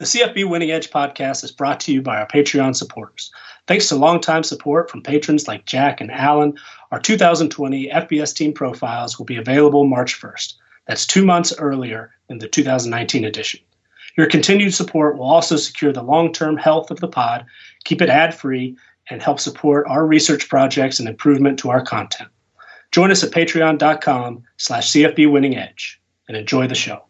The CFB Winning Edge podcast is brought to you by our Patreon supporters. Thanks to longtime support from patrons like Jack and Alan, our 2020 FBS team profiles will be available March 1st. That's two months earlier than the 2019 edition. Your continued support will also secure the long term health of the pod, keep it ad free, and help support our research projects and improvement to our content. Join us at patreon.com slash CFB Winning Edge and enjoy the show.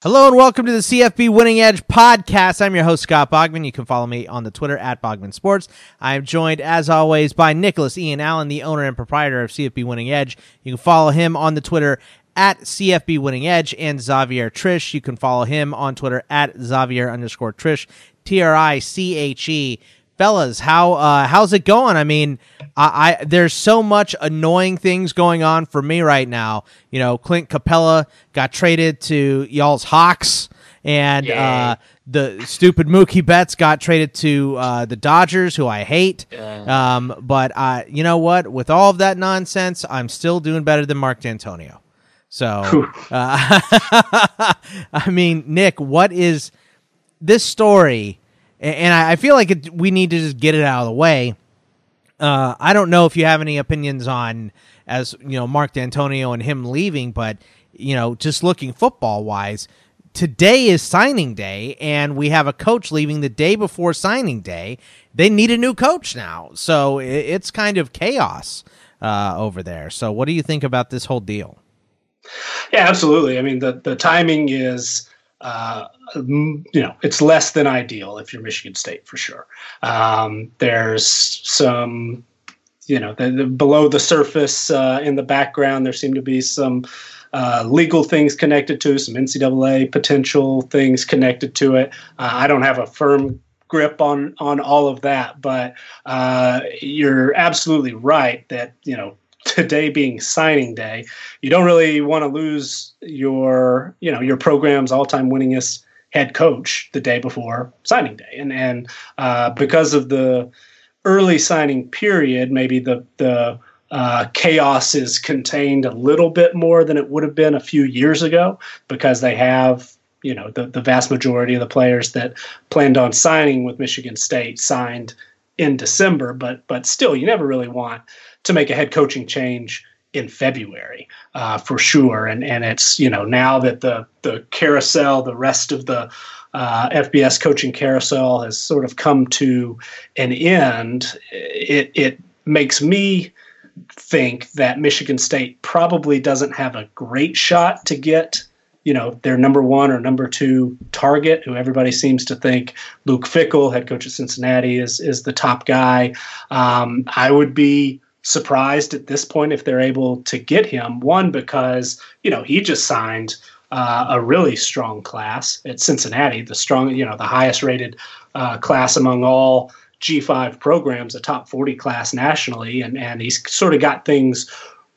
Hello and welcome to the CFB Winning Edge podcast. I'm your host, Scott Bogman. You can follow me on the Twitter at Bogman Sports. I am joined, as always, by Nicholas Ian Allen, the owner and proprietor of CFB Winning Edge. You can follow him on the Twitter at CFB Winning Edge and Xavier Triche. You can follow him on Twitter at Xavier underscore Triche, T R I C H E fellas, how uh, how's it going? I mean, I, I, there's so much annoying things going on for me right now. You know, Clint Capela got traded to y'all's Hawks, and uh, the stupid Mookie Betts got traded to uh, the Dodgers, who I hate. Um, but uh, you know what? With all of that nonsense, I'm still doing better than Mark Dantonio. So, uh, I mean, Nick, what is this story? And I feel like it, we need to just get it out of the way. Uh, I don't know if you have any opinions on as you know Mark Dantonio and him leaving, but you know just looking football wise, today is signing day, and we have a coach leaving the day before signing day. They need a new coach now, so it's kind of chaos uh, over there. So, what do you think about this whole deal? Yeah, absolutely. I mean, the the timing is uh, you know, it's less than ideal if you're Michigan State for sure. Um, there's some, you know, the, the, below the surface uh, in the background, there seem to be some uh, legal things connected to some NCAA potential things connected to it. Uh, I don't have a firm grip on on all of that, but uh, you're absolutely right that you know today being signing day, you don't really want to lose your, you know, your program's all-time winningest head coach the day before signing day, and and uh, because of the early signing period, maybe the the uh, chaos is contained a little bit more than it would have been a few years ago because they have you know the, the vast majority of the players that planned on signing with Michigan State signed in December, but but still you never really want to make a head coaching change in February uh, for sure. And and it's you know now that the the carousel, the rest of the uh, FBS coaching carousel has sort of come to an end. It it makes me think that Michigan State probably doesn't have a great shot to get you know their number one or number two target, who everybody seems to think Luke Fickell, head coach of Cincinnati, is is the top guy. Um, I would be surprised at this point if they're able to get him. One, because, you know, he just signed uh, a really strong class at Cincinnati, the strong, you know, the highest rated uh, class among all G5 programs, a top 40 class nationally. And, and he's sort of got things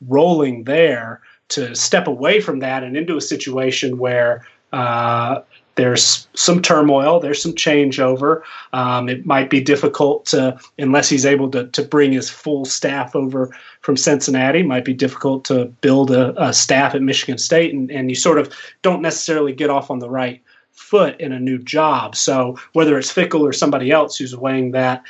rolling there to step away from that and into a situation where uh, there's some turmoil, there's some changeover. Um, it might be difficult to, unless he's able to, to bring his full staff over from Cincinnati, might be difficult to build a, a staff at Michigan State, and, and you sort of don't necessarily get off on the right foot in a new job. So whether it's Fickell or somebody else who's weighing that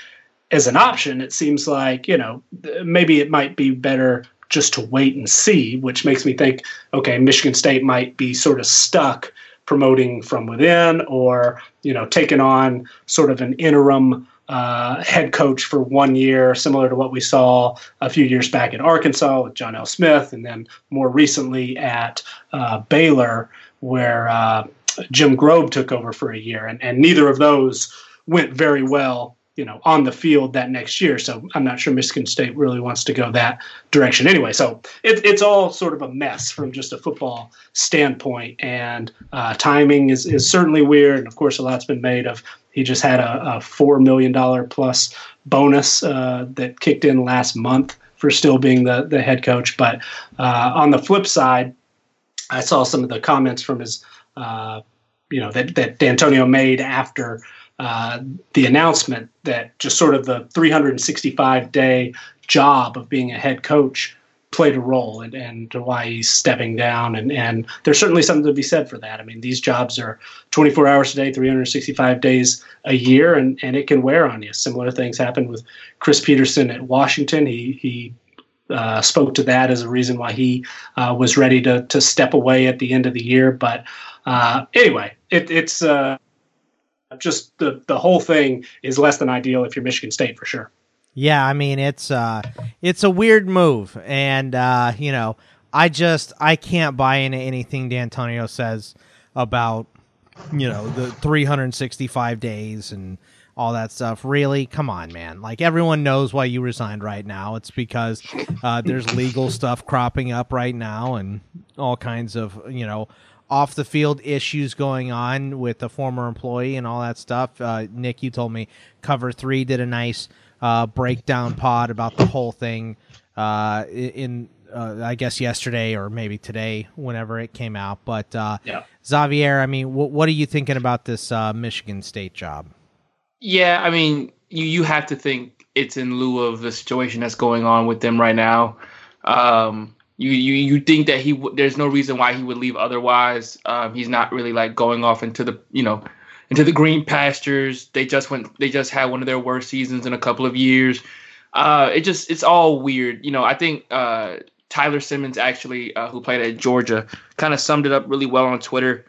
as an option, it seems like, you know, maybe it might be better just to wait and see, which makes me think, okay, Michigan State might be sort of stuck promoting from within or you know taking on sort of an interim uh, head coach for one year, similar to what we saw a few years back at Arkansas with John L. Smith, and then more recently at uh, Baylor, where uh, Jim Grobe took over for a year, and, and neither of those went very well you know on the field that next year. So I'm not sure Michigan State really wants to go that direction anyway. So it, it's all sort of a mess from just a football standpoint, and uh, timing is is certainly weird. And of course, a lot's been made of he just had a, a four million dollar plus bonus uh, that kicked in last month for still being the the head coach. But uh, on the flip side, I saw some of the comments from his. Uh, you know that that Dantonio made after uh, the announcement that just sort of the 365 day job of being a head coach played a role and, and why he's stepping down. And, and there's certainly something to be said for that. I mean, these jobs are 24 hours a day, 365 days a year, and, and it can wear on you. Similar things happened with Chris Petersen at Washington. He, he uh, spoke to that as a reason why he uh, was ready to, to step away at the end of the year. But uh, anyway, it, it's uh, just the, the whole thing is less than ideal if you're Michigan State for sure. Yeah, I mean it's uh it's a weird move and uh you know, I just I can't buy into anything Dantonio says about you know, the 365 days and all that stuff. Really? Come on, man. Like everyone knows why you resigned right now. It's because uh, there's legal stuff cropping up right now and all kinds of, you know, off the field issues going on with a former employee and all that stuff. Uh, Nick, you told me Cover 3 did a nice uh, breakdown pod about the whole thing uh, in uh, I guess yesterday or maybe today, whenever it came out. But uh, yeah. Xavier, I mean, wh- what are you thinking about this uh, Michigan State job? Yeah, I mean, you you have to think it's in lieu of the situation that's going on with them right now. Um, you you you think that he w- there's no reason why he would leave otherwise. Um, he's not really like going off into the you know into the green pastures. They just went. They just had one of their worst seasons in a couple of years. Uh, it just it's all weird. You know, I think uh, Tyler Simmons actually, uh, who played at Georgia, kind of summed it up really well on Twitter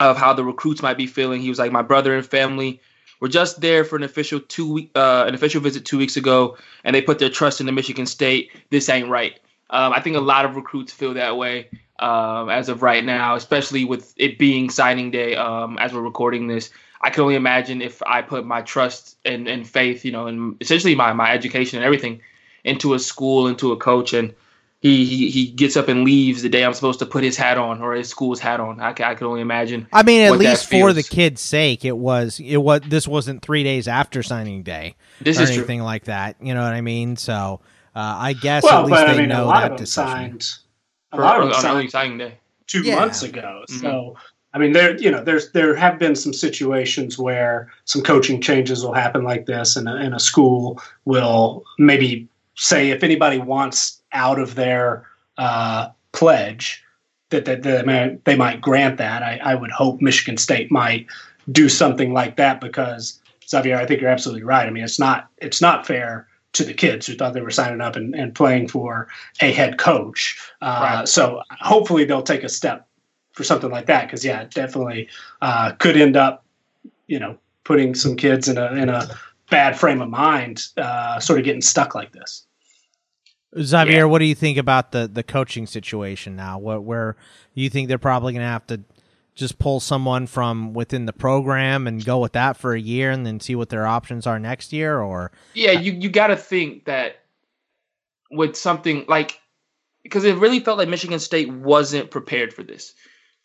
of how the recruits might be feeling. He was like, "My brother and family were just there for an official two week uh, an official visit two weeks ago, and they put their trust in the Michigan State. This ain't right." Um, I think a lot of recruits feel that way um, as of right now, especially with it being signing day um, as we're recording this. I can only imagine if I put my trust and, and faith, you know, and essentially my, my education and everything into a school, into a coach, and he, he he gets up and leaves the day I'm supposed to put his hat on or his school's hat on. I, I can only imagine. I mean, at least for the kid's sake, it was it was this wasn't three days after signing day this or is anything true. like that. You know what I mean? So uh, I guess well, at least they I mean, know that decision. Signed, a lot of them signed signing day two yeah. months ago. Mm-hmm. So I mean, there you know there's there have been some situations where some coaching changes will happen like this, and a, and a school will maybe say if anybody wants out of their uh, pledge that, that, that they might grant that. I, I would hope Michigan State might do something like that because Xavier, I think you're absolutely right. I mean, it's not it's not fair to the kids who thought they were signing up and, and playing for a head coach. Uh, right. So hopefully they'll take a step for something like that because yeah, it definitely uh, could end up, you know, putting some kids in a in a bad frame of mind, uh, sort of getting stuck like this. Xavier, yeah. what do you think about the the coaching situation now? What where you think they're probably going to have to just pull someone from within the program and go with that for a year and then see what their options are next year or? Yeah you you got to think that with something like because it really felt like michigan state wasn't prepared for this.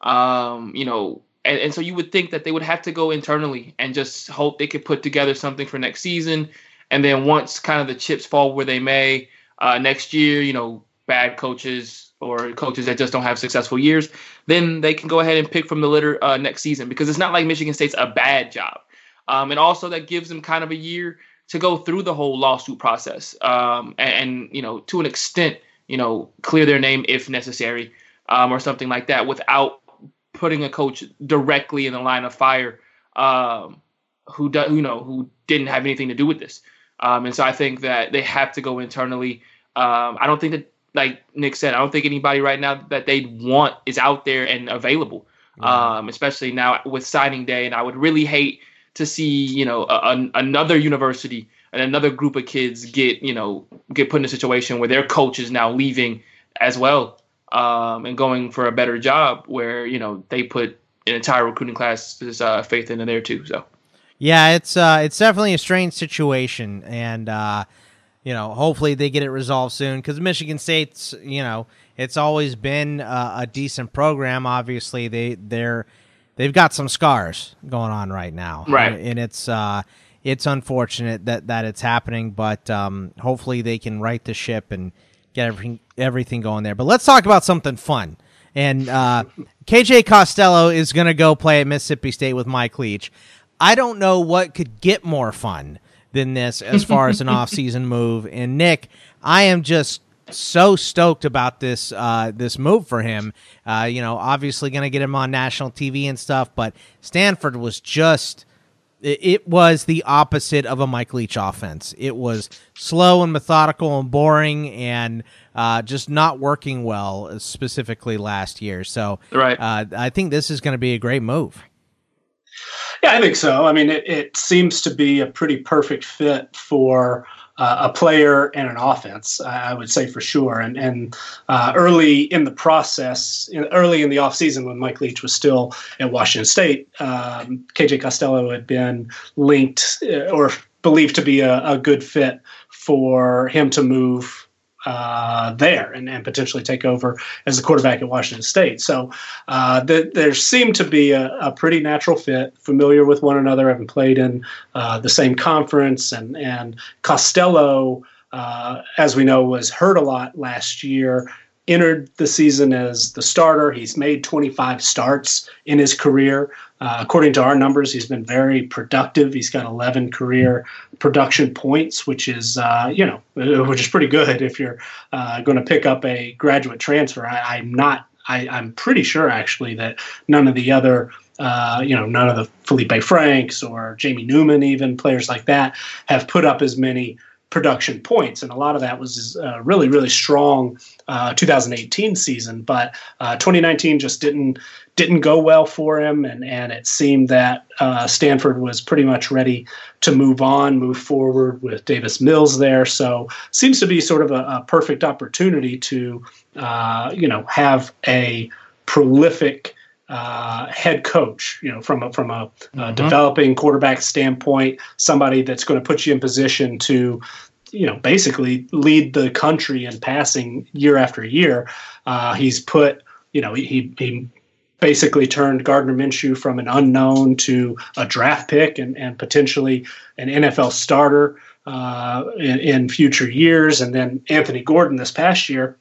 Um you know and, and so you would think that they would have to go internally and just hope they could put together something for next season. And then once kind of the chips fall where they may uh, next year you know bad coaches or coaches that just don't have successful years, then they can go ahead and pick from the litter uh, next season because it's not like Michigan State's a bad job. Um, and also that gives them kind of a year to go through the whole lawsuit process um, and, and, you know, to an extent, you know, clear their name if necessary um, or something like that without putting a coach directly in the line of fire um, who, do, you know, who didn't have anything to do with this. Um, and so I think that they have to go internally. Um, I don't think that like Nick said, I don't think anybody right now that they'd want is out there and available. Um, especially now with signing day, and I would really hate to see you know a, a, another university and another group of kids get you know get put in a situation where their coach is now leaving as well um, and going for a better job where you know they put an entire recruiting class's uh, faith into there too. So yeah, it's uh, it's definitely a strange situation, and uh, you know, hopefully they get it resolved soon because Michigan State's, you know, it's always been a, a decent program. Obviously, they they're they've got some scars going on right now, right? And, and it's uh, it's unfortunate that that it's happening, but um, hopefully they can right the ship and get everything everything going there. But let's talk about something fun. And uh, KJ Costello is going to go play at Mississippi State with Mike Leach. I don't know what could get more fun than this as far as an off-season move. And Nick, I am just so stoked about this uh, this move for him. Uh, you know, obviously going to get him on national TV and stuff, but Stanford was just it was the opposite of a Mike Leach offense. It was slow and methodical and boring and uh, just not working well, specifically last year. So, right. Uh, I think this is going to be a great move. Yeah, I think so. I mean, it, it seems to be a pretty perfect fit for uh, a player and an offense, I would say for sure. And and uh, early in the process, early in the offseason when Mike Leach was still at Washington State, um, KJ Costello had been linked uh, or believed to be a, a good fit for him to move uh, there and, and potentially take over as a quarterback at Washington State. So uh, the, there seemed to be a, a, pretty natural fit, familiar with one another, having played in uh, the same conference. And, and Costello, uh, as we know, was hurt a lot last year entered the season as the starter. He's made 25 starts in his career. Uh, according to our numbers, he's been very productive. He's got 11 career production points, which is uh, you know which is pretty good if you're uh, going to pick up a graduate transfer. I, am not. I, I'm pretty sure actually that none of the other. Uh, you know, none of the Felipe Franks or Jamie Newman, even players like that, have put up as many production points, and a lot of that was a uh, really, really strong uh, 2018 season. But uh, 2019 just didn't didn't go well for him, and and it seemed that uh, Stanford was pretty much ready to move on, move forward with Davis Mills there. So seems to be sort of a, a perfect opportunity to uh, you know have a prolific uh, head coach, you know, from a, from a, mm-hmm. developing quarterback standpoint, somebody that's going to put you in position to, you know, basically lead the country in passing year after year. Uh, he's put, you know, he, he basically turned Gardner Minshew from an unknown to a draft pick and, and potentially an NFL starter uh, in, in future years. And then Anthony Gordon this past year,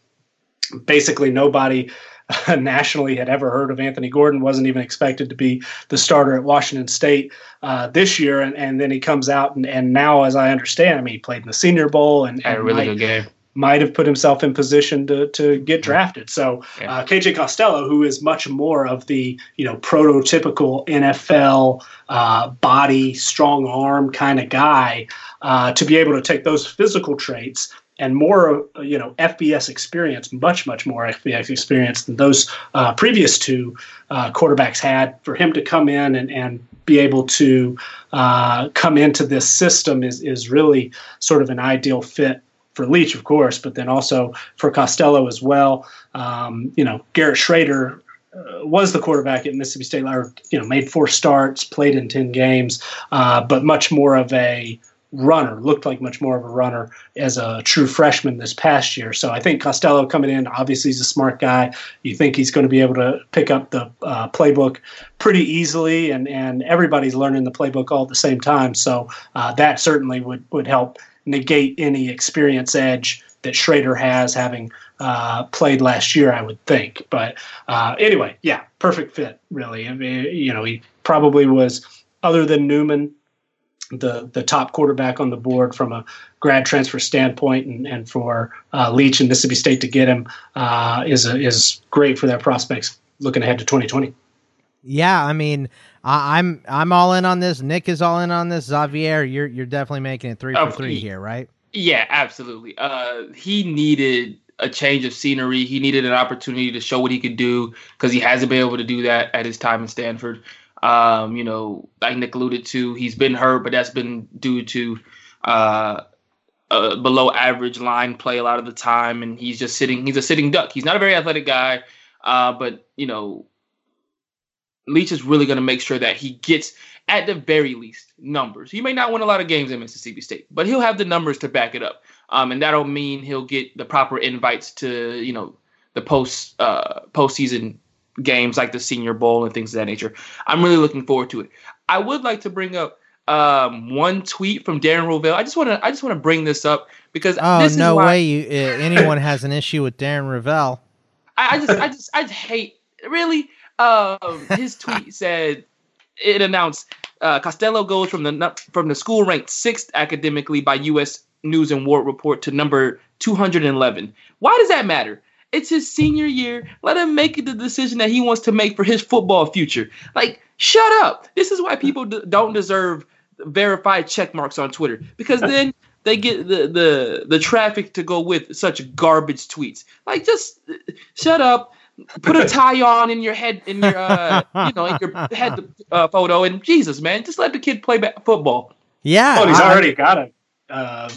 basically nobody nationally had ever heard of Anthony Gordon, wasn't even expected to be the starter at Washington State uh, this year. And, and then he comes out, and, and now, as I understand, I mean, he played in the Senior Bowl and, and a really might, good game. Might have put himself in position to, to get drafted. So yeah. uh, KJ Costello, who is much more of the you know prototypical NFL uh, body, strong arm kind of guy, uh, to be able to take those physical traits and more, you know, FBS experience, much, much more FBS experience than those uh, previous two uh, quarterbacks had. For him to come in and, and be able to uh, come into this system is, is really sort of an ideal fit for Leach, of course, but then also for Costello as well. Um, you know, Garrett Shrader uh, was the quarterback at Mississippi State, or you know, made four starts, played in ten games, uh, but much more of a runner, looked like much more of a runner as a true freshman this past year. So I think Costello coming in, obviously he's a smart guy. You think he's going to be able to pick up the uh, playbook pretty easily, and and everybody's learning the playbook all at the same time. So uh, that certainly would would help negate any experience edge that Shrader has having uh, played last year, I would think. But uh, anyway, yeah, perfect fit, really. I mean, you know, he probably was, other than Newman, the the top quarterback on the board from a grad transfer standpoint, and, and for uh, Leach and Mississippi State to get him uh, is a, is great for their prospects looking ahead to 2020. Yeah, I mean, I, am I'm, I'm all in on this. Nick is all in on this. Xavier, you're you're definitely making it three for three here, right? Yeah, absolutely. Uh, he needed a change of scenery. He needed an opportunity to show what he could do because he hasn't been able to do that at his time in Stanford. Um, you know, like Nick alluded to, he's been hurt, but that's been due to uh, below average line play a lot of the time, and he's just sitting. He's a sitting duck. He's not a very athletic guy, uh, but you know, Leach is really going to make sure that he gets at the very least numbers. He may not win a lot of games in Mississippi State, but he'll have the numbers to back it up. Um, and that'll mean he'll get the proper invites to you know the post uh, postseason games like the Senior Bowl and things of that nature. I'm really looking forward to it. I would like to bring up um, one tweet from Darren Rovell. I just want to I just want to bring this up because oh no way you, uh, anyone has an issue with Darren Rovell. I, I, just I just I just hate really. Um, his tweet said it announced uh, Costello goes from the from the school ranked sixth academically by U.S. News and World Report to number 211. Why does that matter? It's his senior year. Let him make the decision that he wants to make for his football future. Like, shut up. This is why people d- don't deserve verified check marks on Twitter because then they get the, the the traffic to go with such garbage tweets. Like, just shut up. Put a tie on in your head, in your uh, you know, in your head uh, photo, and Jesus, man, just let the kid play football. Yeah, well, he's I, already got a uh,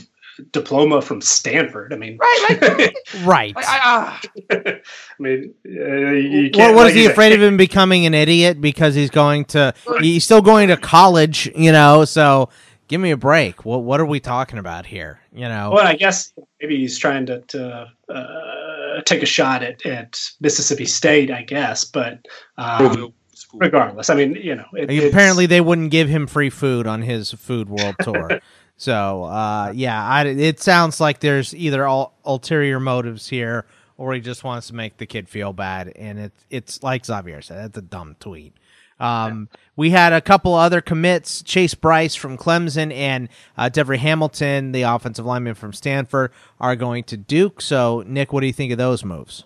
diploma from Stanford. I mean, right, like, right. Like, I, uh, I, mean, uh, well, what like is he afraid of him becoming an idiot because he's going to? He's still going to college, you know. So give me a break. What what are we talking about here? You know. Well, I guess maybe he's trying to, to uh, take a shot at, at Mississippi State. I guess, but. Um, regardless, I mean, you know, it, apparently they wouldn't give him free food on his Food World tour. so, uh, yeah, I, it sounds like there's either all ulterior motives here, or he just wants to make the kid feel bad, and it's it's like Xavier said, that's a dumb tweet. Um, we had a couple other commits: Chase Brice from Clemson and uh, Devery Hamilton, the offensive lineman from Stanford, are going to Duke. So, Nick, what do you think of those moves?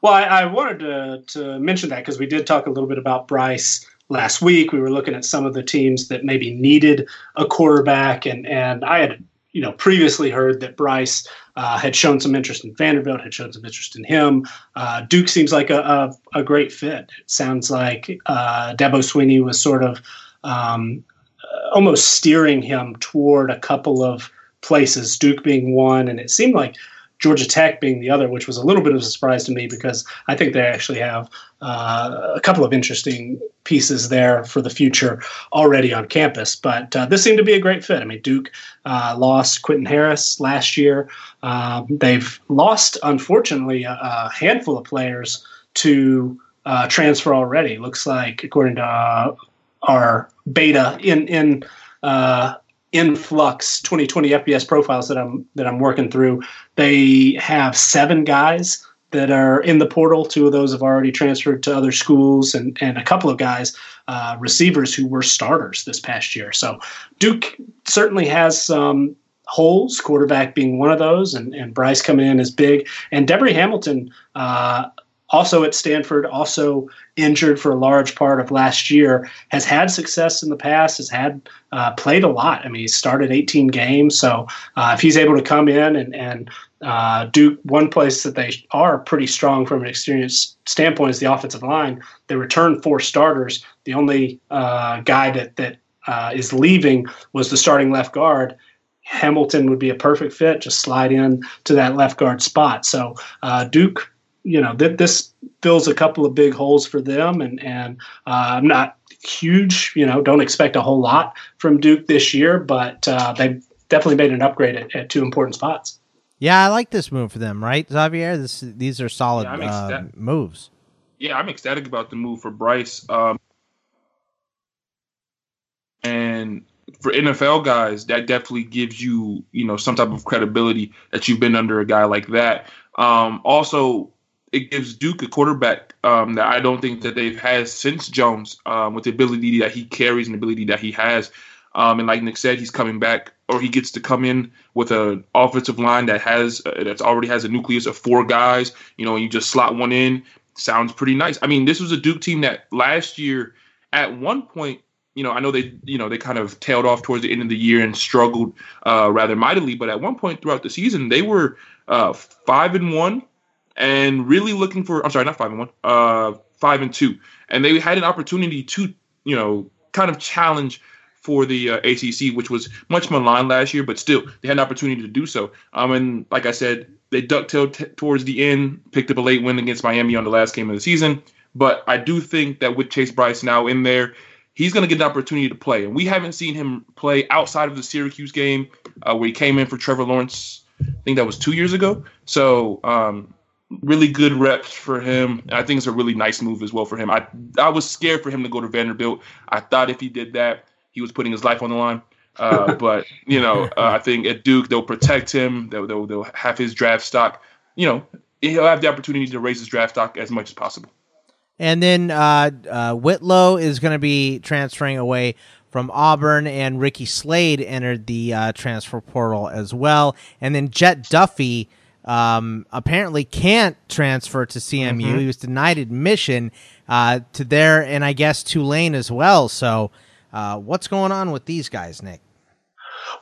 Well, I, I wanted to, to mention that because we did talk a little bit about Brice last week. We were looking at some of the teams that maybe needed a quarterback, and and I had you know previously heard that Brice uh, had shown some interest in Vanderbilt, had shown some interest in him. Uh, Duke seems like a, a, a, great fit. It sounds like uh, Dabo Swinney was sort of um, almost steering him toward a couple of places, Duke being one, and it seemed like Georgia Tech being the other, which was a little bit of a surprise to me because I think they actually have uh, a couple of interesting pieces there for the future already on campus. But uh, this seemed to be a great fit. I mean, Duke uh, lost Quentin Harris last year. Um, they've lost, unfortunately, a, a, handful of players to uh, transfer already. Looks like, according to uh, our beta in in uh, influx 2020 FBS profiles that I'm that I'm working through, they have seven guys that are in the portal. Two of those have already transferred to other schools, and and a couple of guys, uh, receivers who were starters this past year. So Duke certainly has some holes. Quarterback being one of those, and and Brice coming in is big, and Devery Hamilton. Uh, also at Stanford, also injured for a large part of last year, has had success in the past, has had uh, played a lot. I mean, he started 18 games. So uh, if he's able to come in and, and uh, do one place that they are pretty strong from an experience standpoint is the offensive line. They return four starters. The only uh, guy that, that uh, is leaving was the starting left guard. Hamilton would be a perfect fit, just slide in to that left guard spot. So uh, Duke you know that this fills a couple of big holes for them, and and uh, I'm not huge. You know, don't expect a whole lot from Duke this year, but uh, they've definitely made an upgrade at, at, two important spots. Yeah, I like this move for them, right, Xavier? This these are solid yeah, uh, moves. Yeah, I'm ecstatic about the move for Brice. Um, and for NFL guys, that definitely gives you, you know, some type of credibility that you've been under a guy like that. Um, also, it gives Duke a quarterback um, that I don't think that they've had since Jones, um, with the ability that he carries and the ability that he has. Um, and like Nick said, he's coming back, or he gets to come in with an offensive line that has uh, that's already has a nucleus of four guys. You know, you just slot one in. Sounds pretty nice. I mean, this was a Duke team that last year, at one point, you know, I know they, you know, they kind of tailed off towards the end of the year and struggled uh, rather mightily. But at one point throughout the season, they were uh, five and one and really looking for I'm sorry, not five and one, uh five and two. And they had an opportunity to, you know, kind of challenge for the uh, ACC, which was much maligned last year, but still they had an opportunity to do so. Um, and like I said, they ducktailed t- towards the end, picked up a late win against Miami on the last game of the season. But I do think that with Chase Brice now in there, he's going to get an opportunity to play. And we haven't seen him play outside of the Syracuse game uh, where he came in for Trevor Lawrence. I think that was two years ago. So um, really good reps for him. I think it's a really nice move as well for him. I I was scared for him to go to Vanderbilt. I thought if he did that, he was putting his life on the line. Uh, but you know, uh, I think at Duke they'll protect him. They'll, they'll they'll have his draft stock. You know, he'll have the opportunity to raise his draft stock as much as possible. And then uh, uh, Whitlow is going to be transferring away from Auburn, and Ricky Slade entered the uh, transfer portal as well. And then Jett Duffey um, apparently can't transfer to CMU. Mm-hmm. He was denied admission uh, to there, and I guess Tulane as well. So, uh, what's going on with these guys, Nick?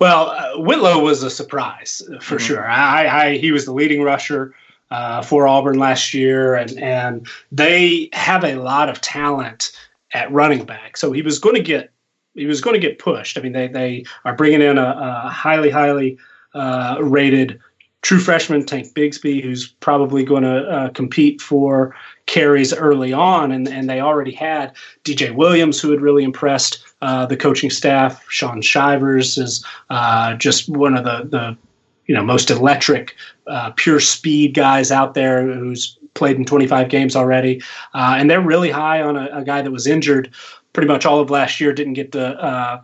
Well, uh, Whitlow was a surprise for mm-hmm. sure. I, I, he was the leading rusher uh, for Auburn last year, and and they have a lot of talent at running back. So he was going to get he was going to get pushed. I mean, they they are bringing in a, a highly highly uh, rated true freshman Tank Bigsby, who's probably going to uh, compete for carries early on, and and they already had DJ Williams, who had really impressed uh, the coaching staff. Shaun Shivers is uh, just one of the the you know most electric, uh, pure speed guys out there who's played in 25 games already, uh, and they're really high on a, a, guy that was injured pretty much all of last year, didn't get to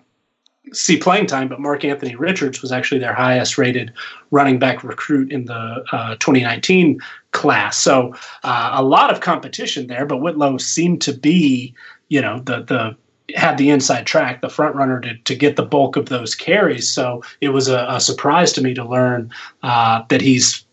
see playing time, but Mark Anthony Richards was actually their highest rated running back recruit in the uh, 2019 class. So uh, a lot of competition there, but Whitlow seemed to be, you know, the the had the inside track, the front runner to, to get the bulk of those carries. So it was a, a surprise to me to learn uh, that he's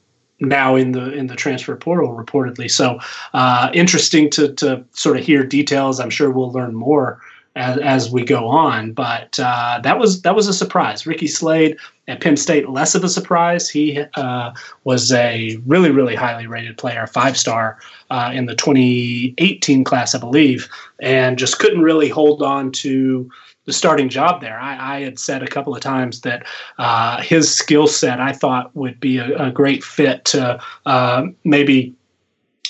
now in the in the transfer portal reportedly. So uh, interesting to to sort of hear details. I'm sure we'll learn more as, as we go on. But uh, that was that was a surprise. Ricky Slade at Penn State, less of a surprise. He uh, was a really really highly rated player, five star uh, in the 2018 class, I believe, and just couldn't really hold on to the starting job there. I, I had said a couple of times that uh, his skill set I thought would be a, a great fit to uh, maybe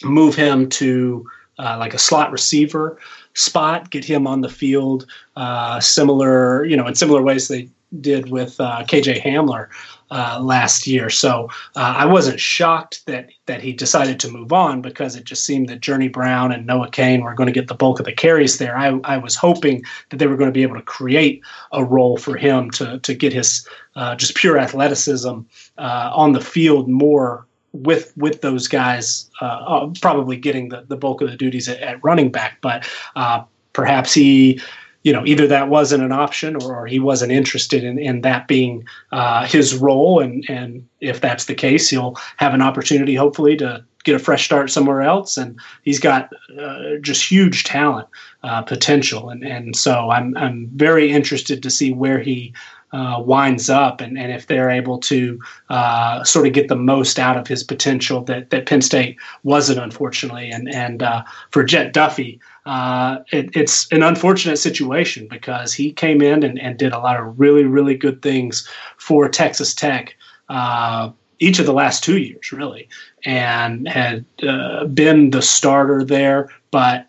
move him to uh, like a slot receiver spot, get him on the field, uh, similar, you know, in similar ways they did with uh, KJ Hamler uh, last year. So uh, I wasn't shocked that that he decided to move on because it just seemed that Journey Brown and Noah Cain were going to get the bulk of the carries there. I, I was hoping that they were going to be able to create a role for him to to get his uh, just pure athleticism uh, on the field more with with those guys uh, uh, probably getting the, the bulk of the duties at, at running back. But uh, perhaps he, you know, either that wasn't an option or, or he wasn't interested in, in that being uh, his role. And, and if that's the case, he'll have an opportunity, hopefully, to get a fresh start somewhere else. And he's got uh, just huge talent uh, potential. And, and so I'm, I'm very interested to see where he uh, winds up and, and if they're able to uh, sort of get the most out of his potential that, that Penn State wasn't, unfortunately. And, and uh, for Jett Duffey, uh, it, it's an unfortunate situation because he came in and, and did a lot of really, really good things for Texas Tech uh, each of the last two years, really, and had uh, been the starter there, but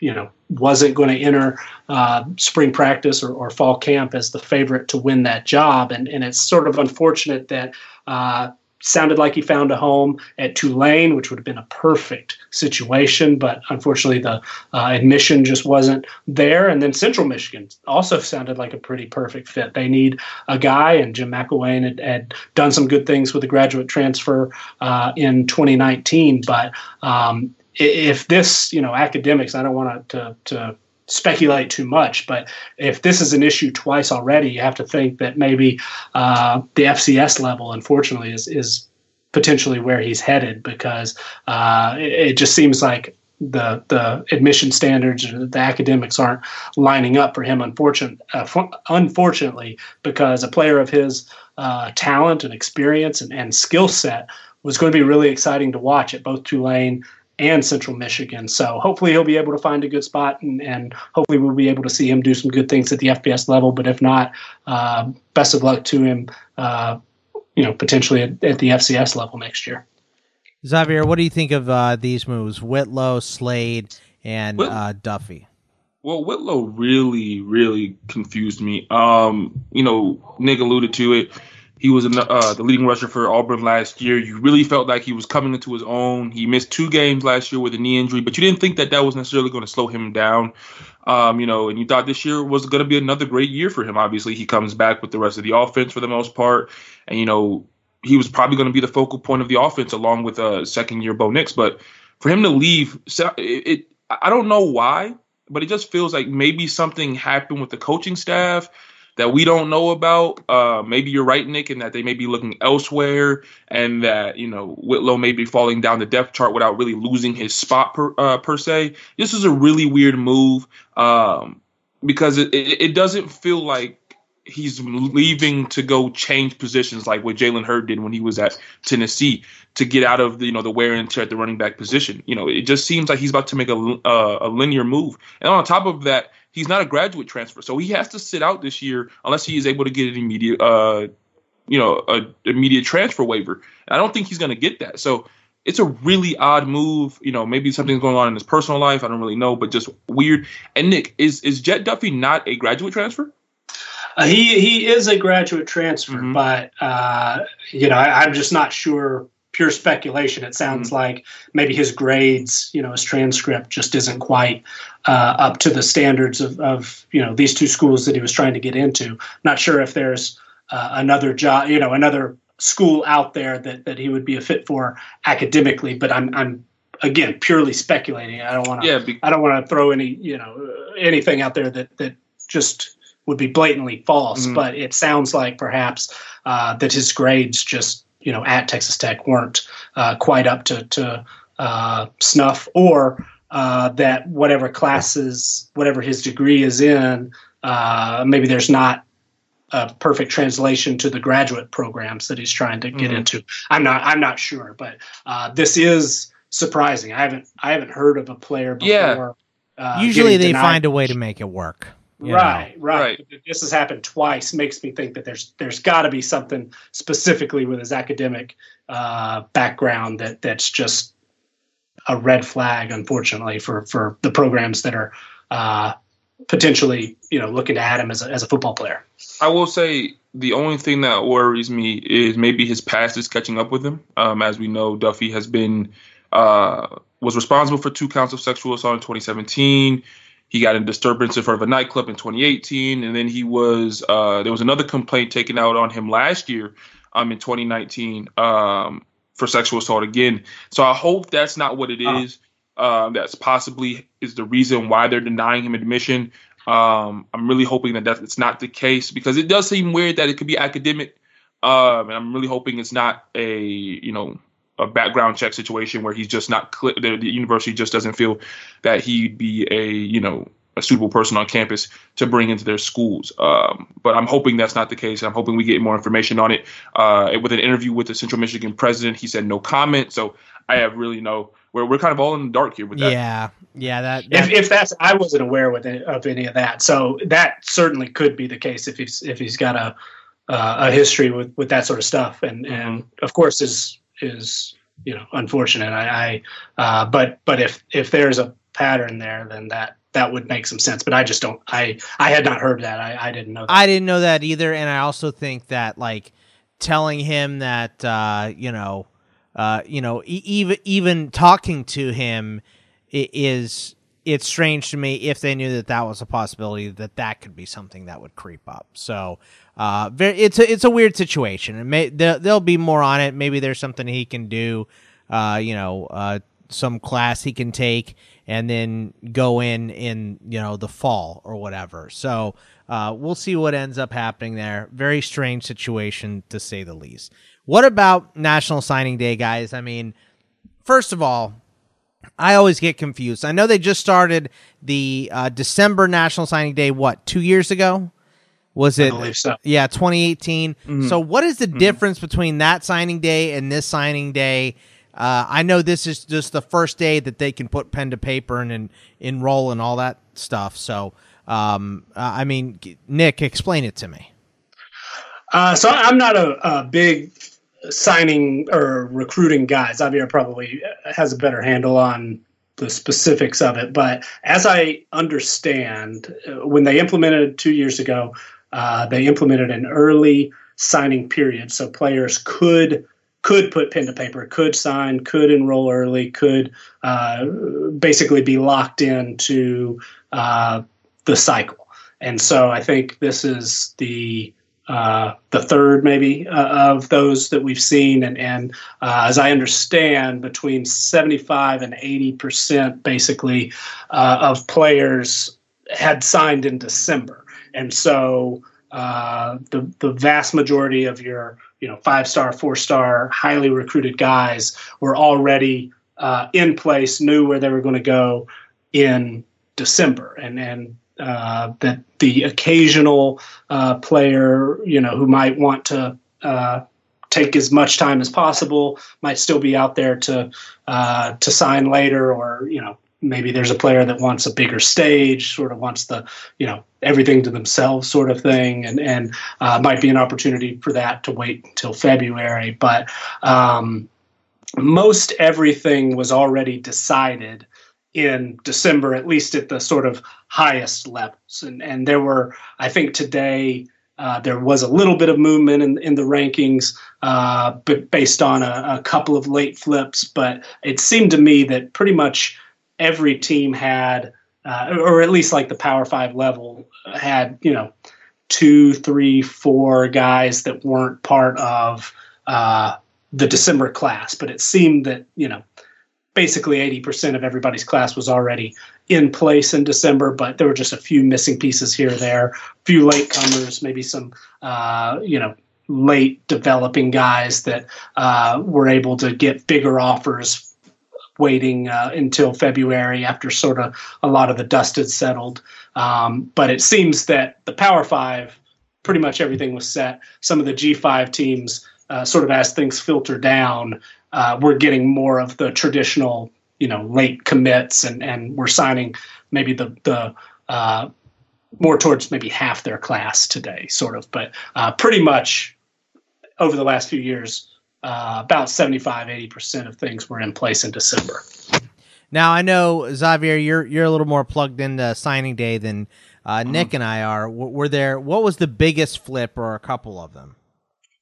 you know wasn't going to enter uh, spring practice or, or, fall camp as the favorite to win that job. And, and it's sort of unfortunate that uh, sounded like he found a home at Tulane, which would have been a perfect situation, but unfortunately the uh, admission just wasn't there. And then Central Michigan also sounded like a pretty perfect fit. They need a guy, and Jim McElwain had, had done some good things with the graduate transfer uh, in 2019, but um, if this, you know, academics, I don't want to, to speculate too much, but if this is an issue twice already, you have to think that maybe uh, the FCS level, unfortunately, is is potentially where he's headed because uh, it, it, just seems like the the admission standards or the academics aren't lining up for him. Unfortunate, uh, unfortunately, because a player of his uh, talent and experience and, and skill set was going to be really exciting to watch at both Tulane and Central Michigan. So hopefully he'll be able to find a good spot, and, and hopefully we'll be able to see him do some good things at the FBS level. But if not, uh, best of luck to him. Uh, you know, potentially at, at, the FCS level next year. Xavier, what do you think of uh, these moves? Whitlow, Slade, and Whit- uh, Duffey. Well, Whitlow really, really confused me. Um, you know, Nick alluded to it he was in the, uh, the leading rusher for Auburn last year. You really felt like he was coming into his own. He missed two games last year with a knee injury, but you didn't think that that was necessarily going to slow him down. Um, you know, and you thought this year was going to be another great year for him. Obviously, he comes back with the rest of the offense for the most part, and you know he was probably going to be the focal point of the offense along with uh, second year Bo Nix. But for him to leave, it, it I don't know why but it just feels like maybe something happened with the coaching staff that we don't know about. Uh, maybe you're right, Nick, and that they may be looking elsewhere, and that you know Whitlow may be falling down the depth chart without really losing his spot per uh, per se. This is a really weird move um, because it, it, it doesn't feel like he's leaving to go change positions like what Jalen Hurd did when he was at Tennessee to get out of the you know the wear and tear at the running back position. You know, it just seems like he's about to make a uh, a linear move. And on top of that, he's not a graduate transfer, so he has to sit out this year unless he is able to get an immediate uh you know a immediate transfer waiver. And I don't think he's going to get that. So it's a really odd move. You know, maybe something's going on in his personal life. I don't really know, but just weird. And Nick, is is Jett Duffey not a graduate transfer? Uh, he he is a graduate transfer, mm-hmm. but uh, you know I, am just not sure. Pure speculation. It sounds mm-hmm. like maybe his grades, you know, his transcript just isn't quite uh, up to the standards of, of you know these two schools that he was trying to get into. Not sure if there's uh, another job, you know, another school out there that that he would be a fit for academically. But I'm I'm again purely speculating. I don't want to. Yeah, be- I don't want to throw any you know anything out there that that just would be blatantly false, mm-hmm. but it sounds like perhaps uh, that his grades just you know at Texas Tech weren't uh, quite up to to uh, snuff, or uh, that whatever classes, whatever his degree is in, uh, maybe there's not a perfect translation to the graduate programs that he's trying to get mm-hmm. into. I'm not I'm not sure, but uh, this is surprising. I haven't I haven't heard of a player before. Yeah. Usually they find a way to make it work. Right, right, right. This has happened twice. Makes me think that there's there's got to be something specifically with his academic uh, background that that's just a red flag, unfortunately, for for the programs that are uh, potentially you know looking to add him as a, as a football player. I will say the only thing that worries me is maybe his past is catching up with him. Um, as we know, Duffey has been uh, was responsible for two counts of sexual assault in 2017. He got in disturbance in front of a nightclub in 2018, and then he was uh, there was another complaint taken out on him last year, um, in 2019, um, for sexual assault again. So I hope that's not what it is. Um, that's possibly is the reason why they're denying him admission. Um, I'm really hoping that that's not the case because it does seem weird that it could be academic. Um, and I'm really hoping it's not a you know a background check situation where he's just not cl- the, the, university just doesn't feel that he'd be a you know a suitable person on campus to bring into their schools. Um, but I'm hoping that's not the case. I'm hoping we get more information on it. Uh, with an interview with the Central Michigan president, he said no comment. So I have really no. We're, we're kind of all in the dark here with that. Yeah, yeah. That, that if, if that's I wasn't aware with any, of any of that. So that certainly could be the case if he's if he's got a uh, a history with, with that sort of stuff, and and of course is is you know unfortunate. I, I uh, but but if if there's a pattern there, then that that would make some sense. But I just don't. I I had not heard that. I I didn't know. That. I didn't know that either, and I also think that like telling him that uh, you know uh, you know e- even even talking to him is it's strange to me if they knew that that was a possibility that that could be something that would creep up. So uh, very, it's a it's a weird situation. May there, will be more on it. Maybe there's something he can do. Uh, you know, uh, some class he can take and then go in in you know the fall or whatever. So uh, we'll see what ends up happening there. Very strange situation to say the least. What about National Signing Day, guys? I mean, first of all, I always get confused. I know they just started the uh, December National Signing Day. What two years ago? Was it? So. Yeah, 2018. Mm-hmm. So, what is the mm-hmm. difference between that signing day and this signing day? Uh, I know this is just the first day that they can put pen to paper and, and enroll and all that stuff. So, um, uh, I mean, Nick, explain it to me. Uh, so I'm not a, a, big signing or recruiting guy. Xavier probably has a better handle on the specifics of it. But as I understand, uh, when they implemented two years ago, uh, they implemented an early signing period, so players could could put pen to paper, could sign, could enroll early, could uh, basically be locked into uh, the cycle. And so I think this is the uh, the third maybe uh, of those that we've seen, and and uh, as I understand, between 75 and 80 percent basically uh, of players had signed in December, and so uh, the the vast majority of your you know five star, four star, highly recruited guys were already uh, in place, knew where they were going to go in December, and and uh, that the occasional uh, player, you know, who might want to uh, take as much time as possible, might still be out there to uh, to sign later, or you know, maybe there's a player that wants a bigger stage, sort of wants the you know everything to themselves sort of thing, and and uh, might be an opportunity for that to wait until February, but. Um, most everything was already decided in December, at least at the sort of highest levels. And and there were, I think today uh, there was a little bit of movement in, in the rankings, uh, but based on a, a, couple of late flips. But it seemed to me that pretty much every team had, uh, or at least like the Power Five level, had you know two, three, four guys that weren't part of uh, the December class. But it seemed that you know basically 80% of everybody's class was already in place in December, but there were just a few missing pieces here there, a few latecomers, maybe some, uh, you know, late developing guys that uh, were able to get bigger offers waiting uh, until February after sort of a lot of the dust had settled. Um, but it seems that the Power Five, pretty much everything was set. Some of the G5 teams, uh, sort of as things filter down, uh, we're getting more of the traditional, you know, late commits, and and we're signing maybe the the uh, more towards maybe half their class today, sort of. But uh, pretty much over the last few years, uh, about 75, 80 percent of things were in place in December. Now I know Xavier, you're you're a little more plugged into signing day than uh, mm-hmm. Nick and I are. Were there? What was the biggest flip, or a couple of them?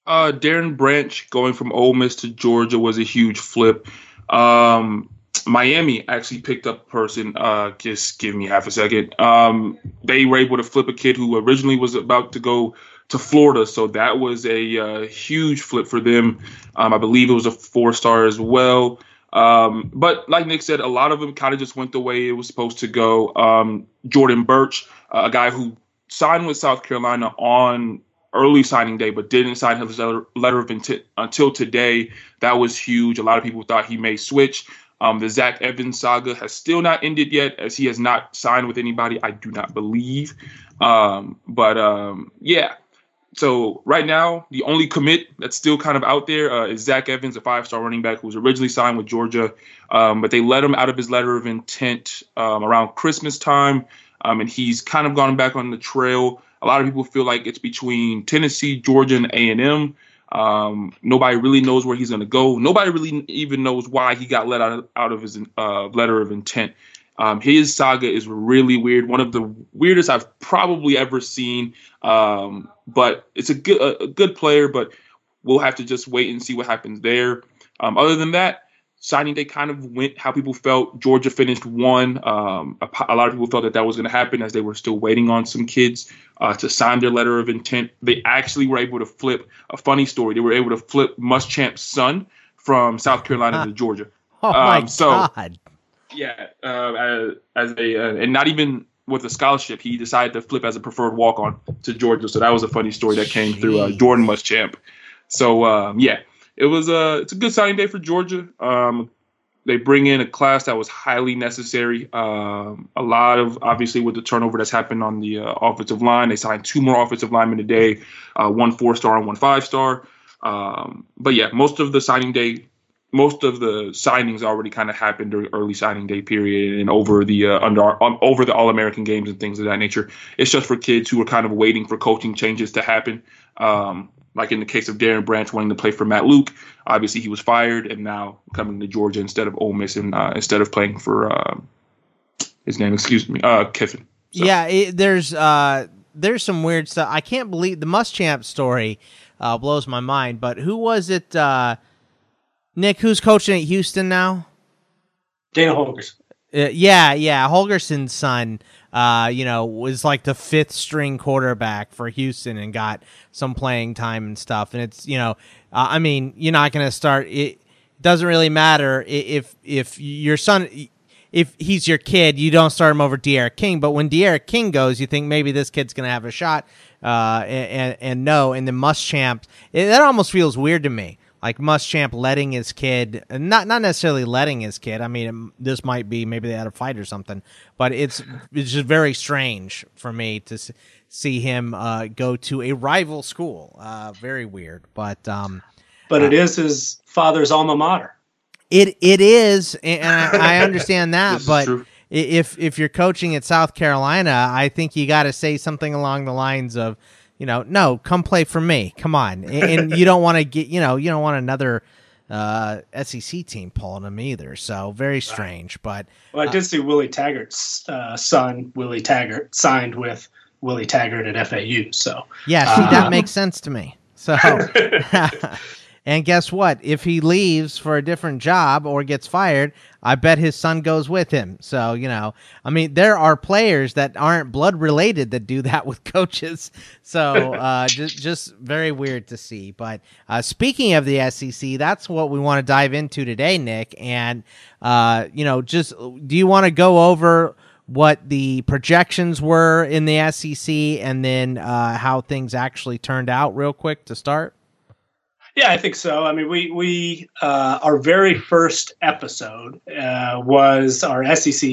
Uh, Darren Branch going from Ole Miss to Georgia was a huge flip. Um, Miami actually picked up a person. Uh, just give me half a second. Um, they were able to flip a kid who originally was about to go to Florida, so that was a uh, huge flip for them. Um, I believe it was a four star as well. Um, but like Nick said, a lot of them kind of just went the way it was supposed to go. Um, Jordan Burch, uh, a guy who signed with South Carolina on early signing day, but didn't sign his letter of intent until today. That was huge. A lot of people thought he may switch. Um, the Zach Evans saga has still not ended yet, as he has not signed with anybody. I do not believe. Um, but um, yeah, so right now the only commit that's still kind of out there uh, is Zach Evans, a five-star running back who was originally signed with Georgia, um, but they let him out of his letter of intent um, around Christmas time, um, and he's kind of gone back on the trail. A lot of people feel like it's between Tennessee, Georgia, and A and M. Um, nobody really knows where he's going to go. Nobody really even knows why he got let out, out of his uh, letter of intent. Um, his saga is really weird, one of the weirdest I've probably ever seen. Um, but it's a good a, a, good player, but we'll have to just wait and see what happens there. Um, other than that, signing day kind of went how people felt. Georgia finished one. Um, a, a, lot of people thought that that was going to happen as they were still waiting on some kids uh, to sign their letter of intent. They actually were able to flip a funny story. They were able to flip Muschamp's son from South Carolina to Georgia. Oh my um, so, God! Yeah, uh, as, as a uh, and not even with a scholarship, he decided to flip as a preferred walk on to Georgia. So that was a funny story that came Jeez. through uh, Jordan Muschamp. So um, yeah, it was a it's a good signing day for Georgia. Um, they bring in a class that was highly necessary. Um, a lot of obviously with the turnover that's happened on the uh, offensive line, they signed two more offensive linemen today, uh, one four star and one five star. Um, but yeah, most of the signing day, most of the signings already kind of happened during early signing day period and over the uh, under um, over the All American games and things of that nature. It's just for kids who are kind of waiting for coaching changes to happen. Um, like in the case of Darren Branch wanting to play for Matt Luke, obviously he was fired and now coming to Georgia instead of Ole Miss and uh, instead of playing for uh, his name, excuse me, uh, Kiffin. So. Yeah, it, there's uh, there's some weird stuff. I can't believe the Muschamp story uh, blows my mind. But who was it, uh, Nick? Who's coaching at Houston now? Dana Holgorsen. Uh, yeah, yeah, Holgorsen's son. uh, you know, was like the fifth string quarterback for Houston and got some playing time and stuff. And it's, you know, uh, I mean, you're not going to start. It doesn't really matter if if your son. If he's your kid, you don't start him over D'Eriq King. But when D'Eriq King goes, you think maybe this kid's going to have a shot, uh, and, and, and no. And the Muschamp, it, that almost feels weird to me like Muschamp letting his kid not not necessarily letting his kid. I mean, it, this might be maybe they had a fight or something, but it's it's just very strange for me to see him uh, go to a rival school. Uh, very weird, but um, but it uh, is his father's alma mater. It it is, and I, I understand that, but. If if you're coaching at South Carolina, I think you got to say something along the lines of, you know, no, come play for me. Come on. And, and you don't want to get, you know, you don't want another uh, SEC team pulling them either. So very strange. But well, I did uh, see Willie Taggart's uh, son, Willie Taggart, signed with Willie Taggart at FAU. So yeah, see, that uh, makes sense to me. So And guess what? If he leaves for a different job or gets fired, I bet his son goes with him. So, you know, I mean, there are players that aren't blood related that do that with coaches. So, uh, just, just very weird to see. But uh, speaking of the SEC, that's what we want to dive into today, Nick. And, uh, you know, just do you want to go over what the projections were in the SEC and then uh, how things actually turned out real quick to start? Yeah, I think so. I mean, we we uh, our very first episode uh, was our SEC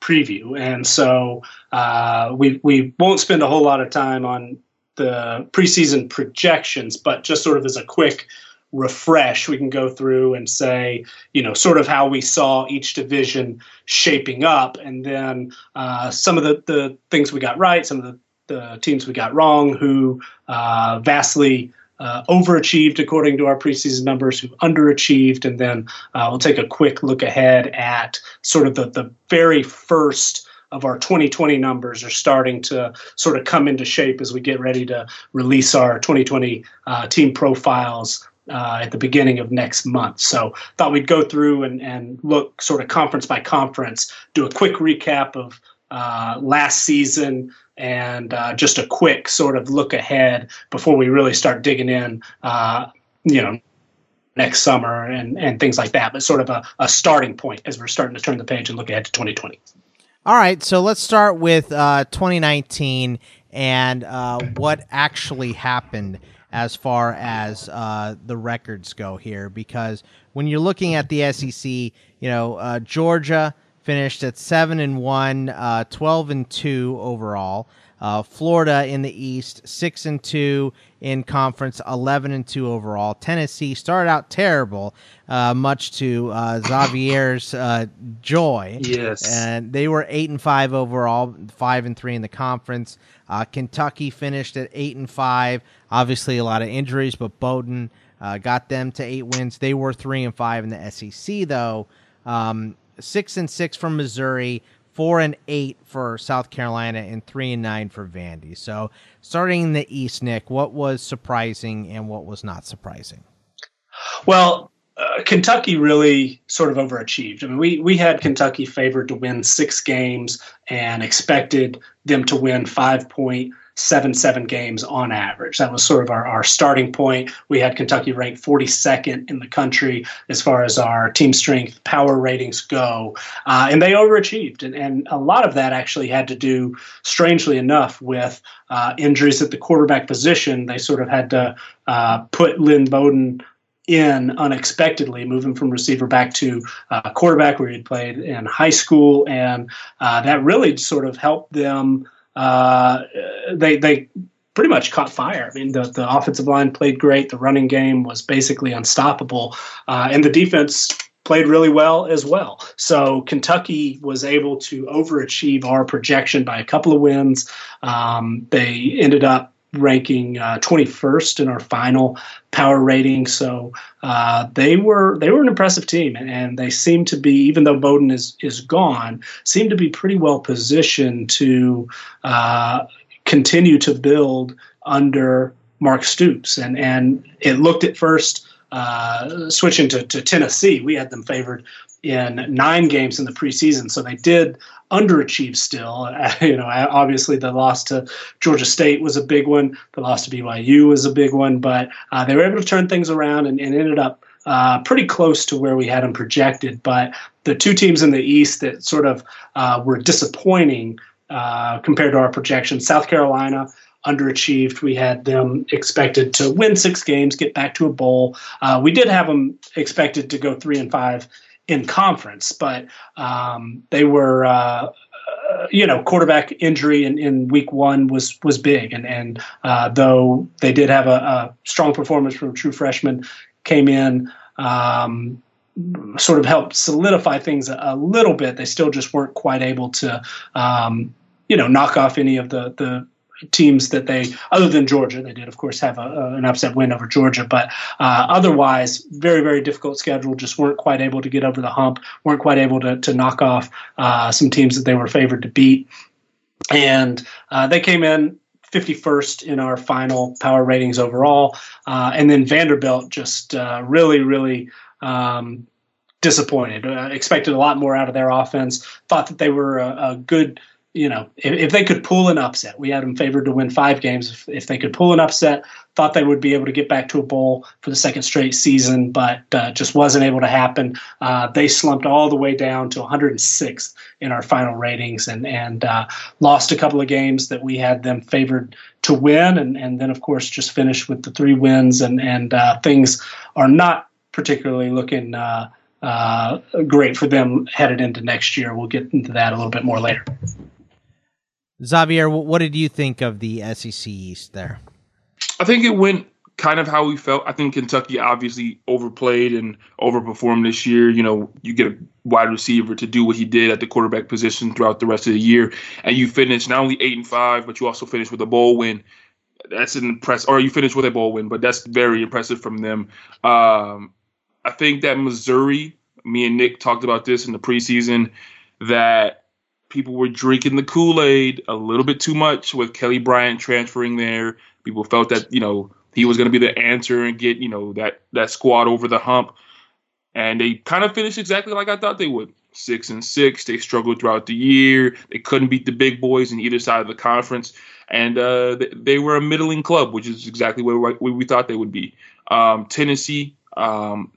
preview, and so uh, we we won't spend a whole lot of time on the preseason projections, but just sort of as a quick refresh, we can go through and say, you know, sort of how we saw each division shaping up, and then uh, some of the the things we got right, some of the the teams we got wrong, who uh, vastly uh, overachieved according to our preseason numbers, who underachieved, and then uh, we'll take a quick look ahead at sort of the, the very first of our 2020 numbers are starting to sort of come into shape as we get ready to release our 2020 uh, team profiles uh, at the beginning of next month. So thought we'd go through and, and look sort of conference by conference, do a quick recap of uh, last season, and uh, just a quick sort of look ahead before we really start digging in, uh, you know, next summer and, and things like that, but sort of a, a starting point as we're starting to turn the page and look ahead to 2020. All right, so let's start with uh, 2019 and uh, what actually happened as far as uh, the records go here, because when you're looking at the SEC, you know, uh, Georgia finished at 7 and 1, uh, 12 and 2 overall. Uh, Florida in the East, 6 and 2 in conference, 11 and 2 overall. Tennessee started out terrible, uh, much to uh, Xavier's uh, joy. Yes. And they were 8 and 5 overall, 5 and 3 in the conference. Uh, Kentucky finished at 8 and 5. Obviously, a lot of injuries, but Bowden uh, got them to 8 wins. They were 3 and 5 in the SEC, though. Um, six and six for Missouri, four and eight for South Carolina, and three and nine for Vandy. So, starting in the East, Nick, what was surprising and what was not surprising? Well, uh, Kentucky really sort of overachieved. I mean, we we had Kentucky favored to win six games and expected them to win five point seven seven games on average. That was sort of our, our starting point. We had Kentucky ranked 42nd in the country as far as our team strength power ratings go, uh, and they overachieved. And, and a lot of that actually had to do, strangely enough, with uh, injuries at the quarterback position. They sort of had to uh, put Lynn Bowden in unexpectedly, moving from receiver back to uh, quarterback where he'd played in high school, and uh, that really sort of helped them uh, they they pretty much caught fire. I mean, the, the offensive line played great. The running game was basically unstoppable, uh, and the defense played really well as well. So Kentucky was able to overachieve our projection by a couple of wins. Um, they ended up ranking uh, 21st in our final power rating. So uh, they were they were an impressive team, and, and they seem to be even though Bowden is is gone, seem to be pretty well positioned to uh, continue to build under Mark Stoops. And and it looked at first uh, switching to, to Tennessee, we had them favored in nine games in the preseason. So they did underachieve still. You know, obviously the loss to Georgia State was a big one. The loss to BYU was a big one, but uh, they were able to turn things around and, and ended up uh, pretty close to where we had them projected. But the two teams in the East that sort of uh, were disappointing uh, compared to our projections, South Carolina underachieved. We had them expected to win six games, get back to a bowl. Uh, we did have them expected to go three and five in conference, but um, they were. Uh, uh, you know, quarterback injury in, in week one was was big, and and uh, though they did have a, a, strong performance from a true freshman, came in, um, sort of helped solidify things a, a, little bit. They still just weren't quite able to, um, you know, knock off any of the the teams that they, other than Georgia, they did, of course, have a, a, an upset win over Georgia, but uh, otherwise, very, very difficult schedule. Just weren't quite able to get over the hump, weren't quite able to, to knock off uh, some teams that they were favored to beat. And uh, they came in 51st in our final power ratings overall. Uh, and then Vanderbilt just uh, really, really. Um, disappointed. Uh, expected a lot more out of their offense. Thought that they were a, a good you know, if, if, they could pull an upset, we had them favored to win five games. If, if, they could pull an upset, thought they would be able to get back to a bowl for the second straight season, but uh, just wasn't able to happen. Uh, they slumped all the way down to 106th in our final ratings and and uh, lost a couple of games that we had them favored to win, and and then of course just finished with the three wins, and and uh, things are not particularly looking. Uh, uh, great for them headed into next year. We'll get into that a little bit more later. Xavier, what did you think of the SEC East there? I think it went kind of how we felt. I think Kentucky obviously overplayed and overperformed this year. You know, you get a wide receiver to do what he did at the quarterback position throughout the rest of the year, and you finish not only eight and five, but you also finish with a bowl win. That's an impress, or you finish with a bowl win, but that's very impressive from them. Um, I think that Missouri, me and Nick talked about this in the preseason, that people were drinking the Kool Aid a little bit too much with Kelly Bryant transferring there. People felt that you know he was going to be the answer and get you know that that squad over the hump, and they kind of finished exactly like I thought they would. Six and six. They struggled throughout the year. They couldn't beat the big boys in either side of the conference, and uh, they, they, were a middling club, which is exactly what, we thought they would be. Um, Tennessee, um,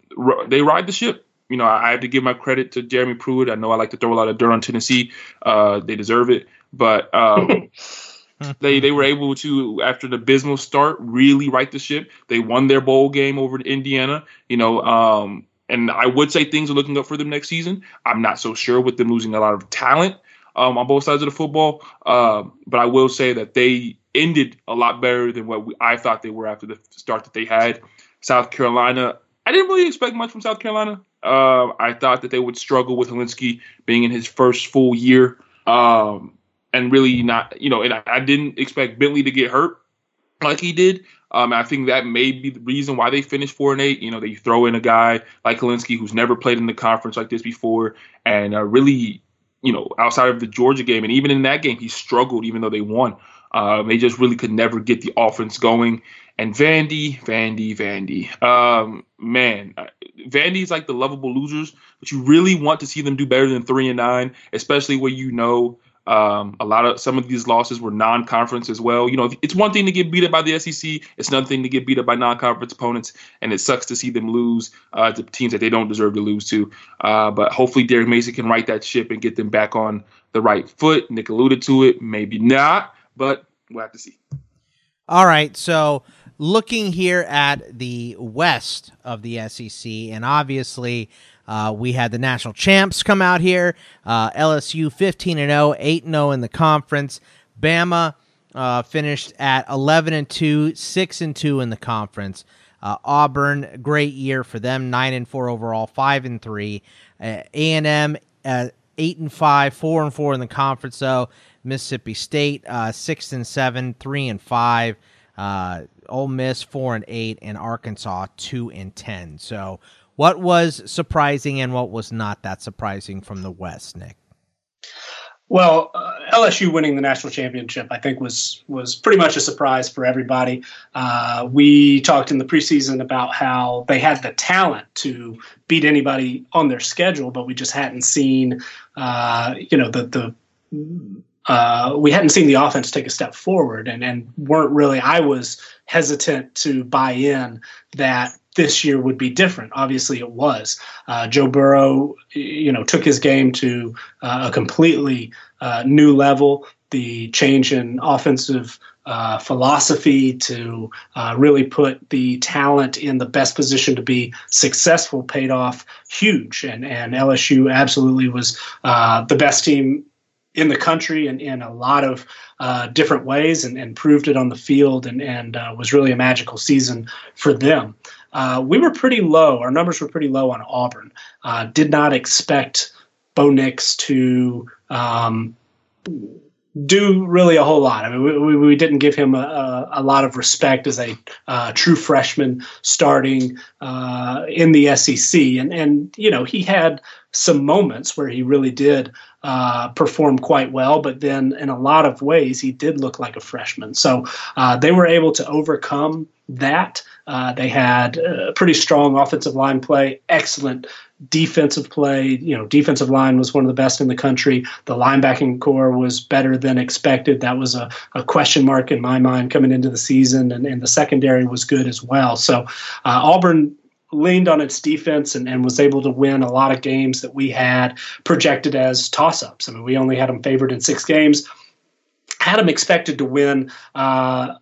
they ride the ship you know, I have to give my credit to Jeremy Pruitt. I know I like to throw a lot of dirt on Tennessee. Uh, they deserve it, but um, they they were able to, after the abysmal start, really right the ship. They won their bowl game over Indiana. You know, um, and I would say things are looking up for them next season. I'm not so sure with them losing a lot of talent um, on both sides of the football, uh, but I will say that they ended a lot better than what we, I thought they were after the start that they had. South Carolina, I didn't really expect much from South Carolina. Uh, I thought that they would struggle with Hilinski being in his first full year, um, and really not, you know, and I, I, didn't expect Bentley to get hurt like he did. Um, I think that may be the reason why they finished four and eight. You know, they throw in a guy like Hilinski who's never played in the conference like this before, and uh, really, you know, outside of the Georgia game, and even in that game, he struggled even though they won. Uh, they just really could never get the offense going. And Vandy, Vandy, Vandy. Um, man, Vandy's like the lovable losers, but you really want to see them do better than three and nine, especially where you know um, a lot of some of these losses were non-conference as well. You know, it's one thing to get beat up by the SEC; it's another thing to get beat up by non-conference opponents, and it sucks to see them lose uh, to teams that they don't deserve to lose to. Uh, but hopefully, Derek Mason can right that ship and get them back on the right foot. Nick alluded to it, maybe not, but we'll have to see. All right, so looking here at the west of the SEC, and obviously uh, we had the national champs come out here. Uh, LSU 15 and 0, 8 0 in the conference. Bama uh, finished at 11 and 2, 6 and 2 in the conference. Uh, Auburn, great year for them, 9 and 4 overall, 5 and 3. A&M, uh, 8 and 5, 4 and 4 in the conference though. Mississippi State, uh, 6 and 7, 3 and 5. Uh, Ole Miss four and eight, and Arkansas two and ten. So, what was surprising and what was not that surprising from the West, Nick? Well, uh, LSU winning the national championship, I think, was was pretty much a surprise for everybody. Uh, we talked in the preseason about how they had the talent to beat anybody on their schedule, but we just hadn't seen, uh, you know, the the uh, we hadn't seen the offense take a step forward, and and weren't really. I was hesitant to buy in that this year would be different. Obviously, it was. Uh, Joe Burrow, you know, took his game to uh, a completely uh, new level. The change in offensive uh, philosophy to uh, really put the talent in the best position to be successful paid off huge, and and LSU absolutely was the best team in the country in, in a lot of uh, different ways and, and, proved it on the field and, and uh, was really a magical season for them. Uh, we were pretty low. Our numbers were pretty low on Auburn. Uh, did not expect Bo Nix to um, do really a whole lot. I mean, we, we didn't give him a, a, lot of respect as a uh, true freshman starting uh, in the SEC. And, and, you know, he had some moments where he really did uh, perform quite well, but then in a lot of ways, he did look like a freshman. So uh, they were able to overcome that. Uh, they had pretty strong offensive line play, excellent defensive play. You know, defensive line was one of the best in the country. The linebacking core was better than expected. That was a, a question mark in my mind coming into the season, and, and the secondary was good as well. So uh, Auburn leaned on its defense and, and was able to win a lot of games that we had projected as toss ups. I mean, we only had them favored in six games had them expected to win uh,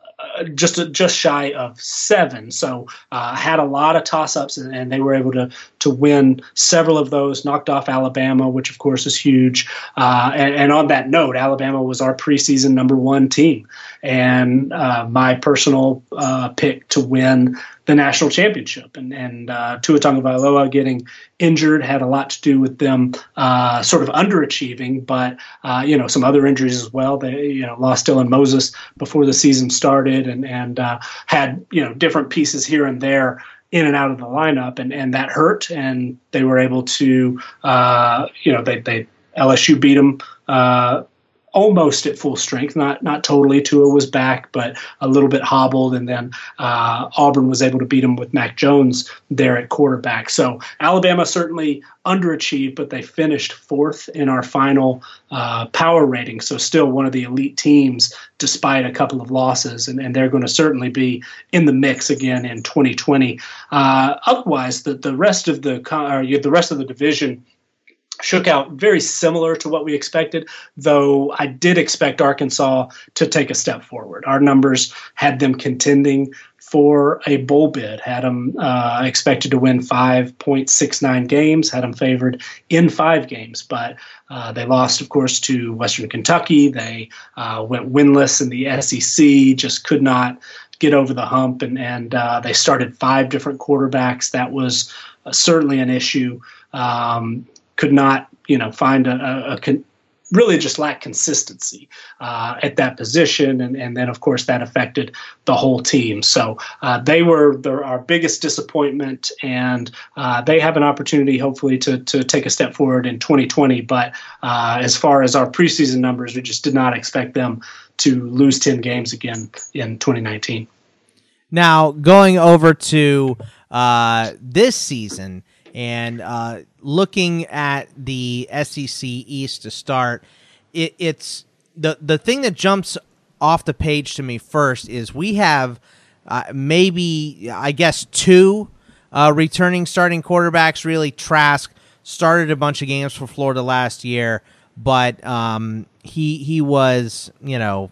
just just shy of seven. So uh, had a lot of toss ups, and, and, they were able to to win several of those. Knocked off Alabama, which of course is huge. Uh, and, and, on that note, Alabama was our preseason number one team, and uh, my personal uh, pick to win the national championship. And, and uh, Tua Tagovailoa getting injured had a lot to do with them uh, sort of underachieving, but uh, you know some other injuries as well. They you know lost Dylan Moses before the season started, and and uh, had you know different pieces here and there in and out of the lineup, and and that hurt. And they were able to uh, you know they they LSU beat them uh, almost at full strength, not not totally. Tua was back, but a little bit hobbled, and then uh, Auburn was able to beat him with Mac Jones there at quarterback. So Alabama certainly underachieved, but they finished fourth in our final uh, power rating. So still one of the elite teams, despite a couple of losses, and, and they're going to certainly be in the mix again in 2020. Uh, otherwise, the the rest of the the rest of the division shook out very similar to what we expected, though I did expect Arkansas to take a step forward. Our numbers had them contending for a bowl bid, had them uh, expected to win 5.69 games, had them favored in five games, but uh, they lost, of course, to Western Kentucky. They uh, went winless in the SEC, just could not get over the hump, and, and uh, they started five different quarterbacks. That was uh, certainly an issue. Um, could not, you know, find a, a, con- really just lack consistency uh, at that position, and, and then of course that affected the whole team. So uh, they were our biggest disappointment, and uh, they have an opportunity hopefully to to take a step forward in 2020. But uh, as far as our preseason numbers, we just did not expect them to lose 10 games again in 2019. Now going over to uh, this season and uh, looking at the SEC East to start, it, it's the the thing that jumps off the page to me first is we have uh, maybe I guess two uh, returning starting quarterbacks. Really, Trask started a bunch of games for Florida last year, but um, he he was you know.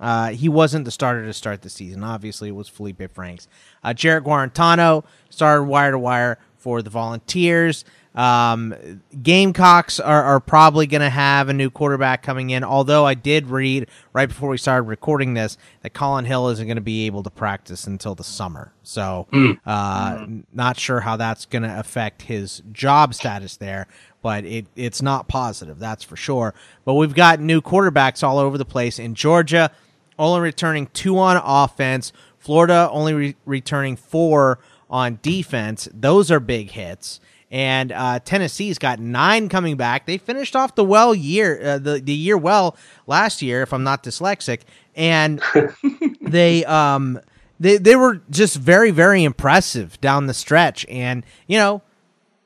Uh, he wasn't the starter to start the season. Obviously, it was Felipe Franks. Uh, Guarantano started wire to wire for the Volunteers. Um, Gamecocks are, are probably going to have a new quarterback coming in. Although I did read right before we started recording this that Collin Hill isn't going to be able to practice until the summer. So, mm. uh, mm. not sure how that's going to affect his job status there. But it, it's not positive, that's for sure. But we've got new quarterbacks all over the place in Georgia, only returning two on offense. Florida only re- returning four on defense. Those are big hits. and uh, Tennessee's got nine coming back. They finished off the well year, uh, the the year well last year, if I'm not dyslexic, and they um they they were just very very impressive down the stretch, and you know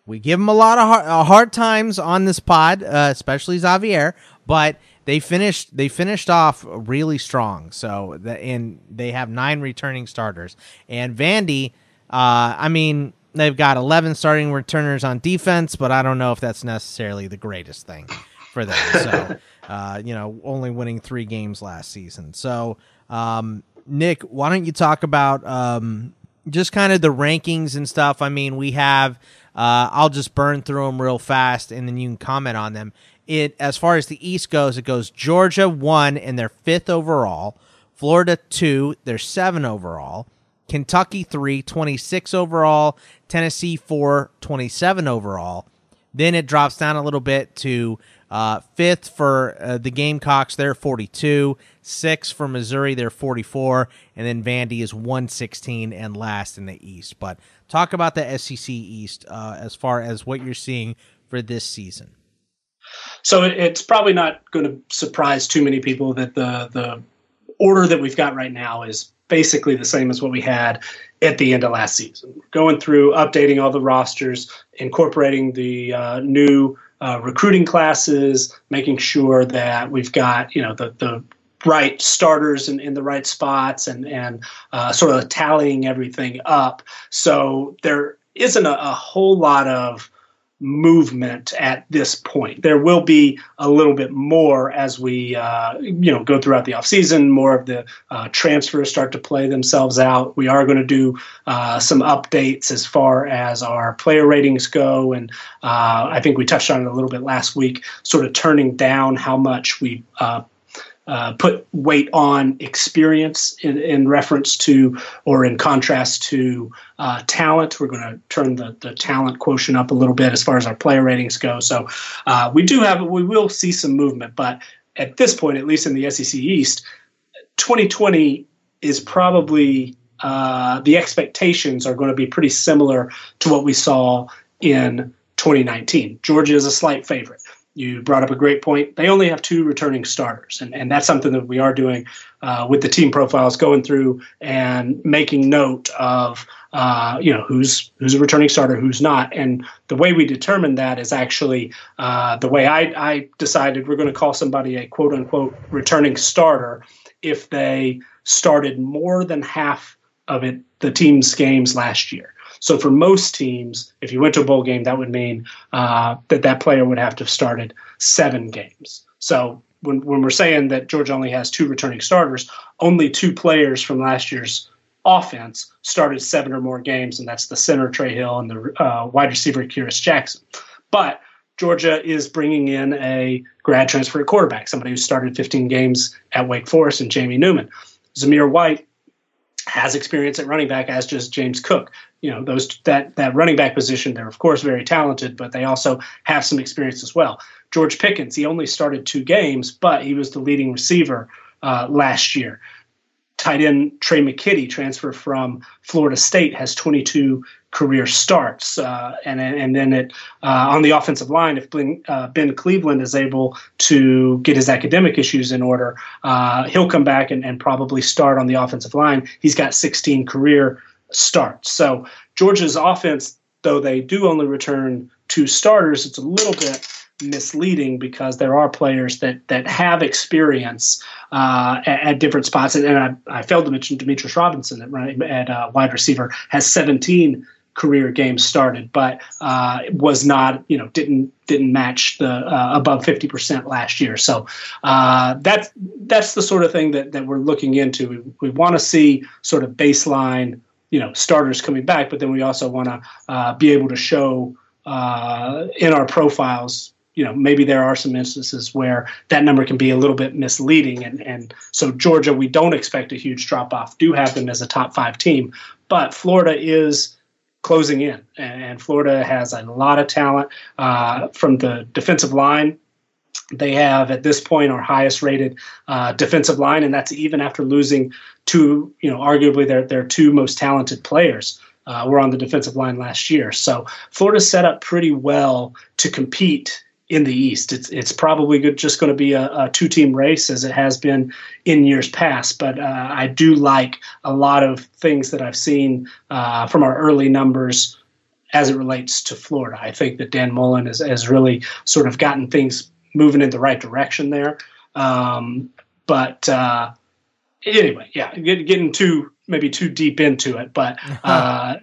we give them a lot of hard, uh, hard times on this pod, uh, especially Xavier, but they finished they finished off really strong. So the, and they have nine returning starters. And Vandy, uh, I mean, they've got eleven starting returners on defense, but I don't know if that's necessarily the greatest thing for them. So uh, you know, only winning three games last season. So um, Nick, why don't you talk about um, just kind of the rankings and stuff? I mean, we have. Uh, I'll just burn through them real fast, and then you can comment on them it as far as the East goes, it goes Georgia one and they're fifth overall, Florida two, they're seven overall, Kentucky three, 26 overall, Tennessee four, 27 overall. Then it drops down a little bit to uh, fifth for uh, the Gamecocks, they're 42. Six for Missouri, they're 44. And then Vandy is 116 and last in the East. But talk about the SEC East uh, as far as what you're seeing for this season. So it's probably not going to surprise too many people that the the order that we've got right now is basically the same as what we had at the end of last season. Going through updating all the rosters, incorporating the uh, new uh, recruiting classes, making sure that we've got you know the the right starters in, in the right spots and and uh, sort of tallying everything up. So there isn't a, a whole lot of movement at this point. There will be a little bit more as we uh, you know go throughout the offseason. More of the uh, transfers start to play themselves out. We are going to do uh, some updates as far as our player ratings go, and uh, I think we touched on it a little bit last week. Sort of turning down how much we uh, put weight on experience in, in, reference to or in contrast to uh, talent. We're going to turn the, the talent quotient up a little bit as far as our player ratings go. So uh, we do have, we will see some movement, but at this point, at least in the SEC East, 2020 is probably uh, the expectations are going to be pretty similar to what we saw in 2019. Georgia is a slight favorite you brought up a great point. They only have two returning starters, and, and that's something that we are doing uh, with the team profiles, going through and making note of uh, you know who's who's a returning starter, who's not, and the way we determine that is actually uh, the way I, I decided we're going to call somebody a quote unquote returning starter if they started more than half of it the team's games last year. So for most teams, if you went to a bowl game, that would mean uh, that that player would have to have started seven games. So when, when we're saying that Georgia only has two returning starters, only two players from last year's offense started seven or more games, and that's the center Trey Hill and the uh, wide receiver Kearis Jackson. But Georgia is bringing in a grad transfer quarterback, somebody who started 15 games at Wake Forest, and Jamie Newman. Zamir White has experience at running back, as does James Cook. You know those that that running back position they're of course very talented but they also have some experience as well. George pickens he only started two games but he was the leading receiver uh, last year tight end trey mckitty transfer from florida state has 22 career starts uh, and and then it uh, on the offensive line if ben, uh, ben, cleveland is able to get his academic issues in order uh, he'll come back and, and probably start on the offensive line he's got 16 career starts. So Georgia's offense, though they do only return two starters, it's a little bit misleading because there are players that that have experience uh, at, at, different spots. And, and I, I, failed to mention Demetris Robertson at, at uh, wide receiver has 17 career games started, but uh, was not, you know, didn't didn't match the uh, above 50% last year. So uh, that's that's the sort of thing that that we're looking into. We, we want to see sort of baseline you know starters coming back, but then we also want to uh, be able to show in our profiles. You know, maybe there are some instances where that number can be a little bit misleading, and and so Georgia, we don't expect a huge drop off. Do have them as a top five team, but Florida is closing in, and Florida has a lot of talent uh, from the defensive line they have at this point our highest rated uh, defensive line, and that's even after losing two, you know, arguably their their two most talented players. uh, were on the defensive line last year. So Florida's set up pretty well to compete in the East. It's it's probably good, just going to be a, a two team race as it has been in years past. But uh, I do like a lot of things that I've seen uh, from our early numbers as it relates to Florida. I think that Dan Mullen has, has really sort of gotten things moving in the right direction there. Um, but uh, anyway, yeah, get, getting too maybe too deep into it, but uh,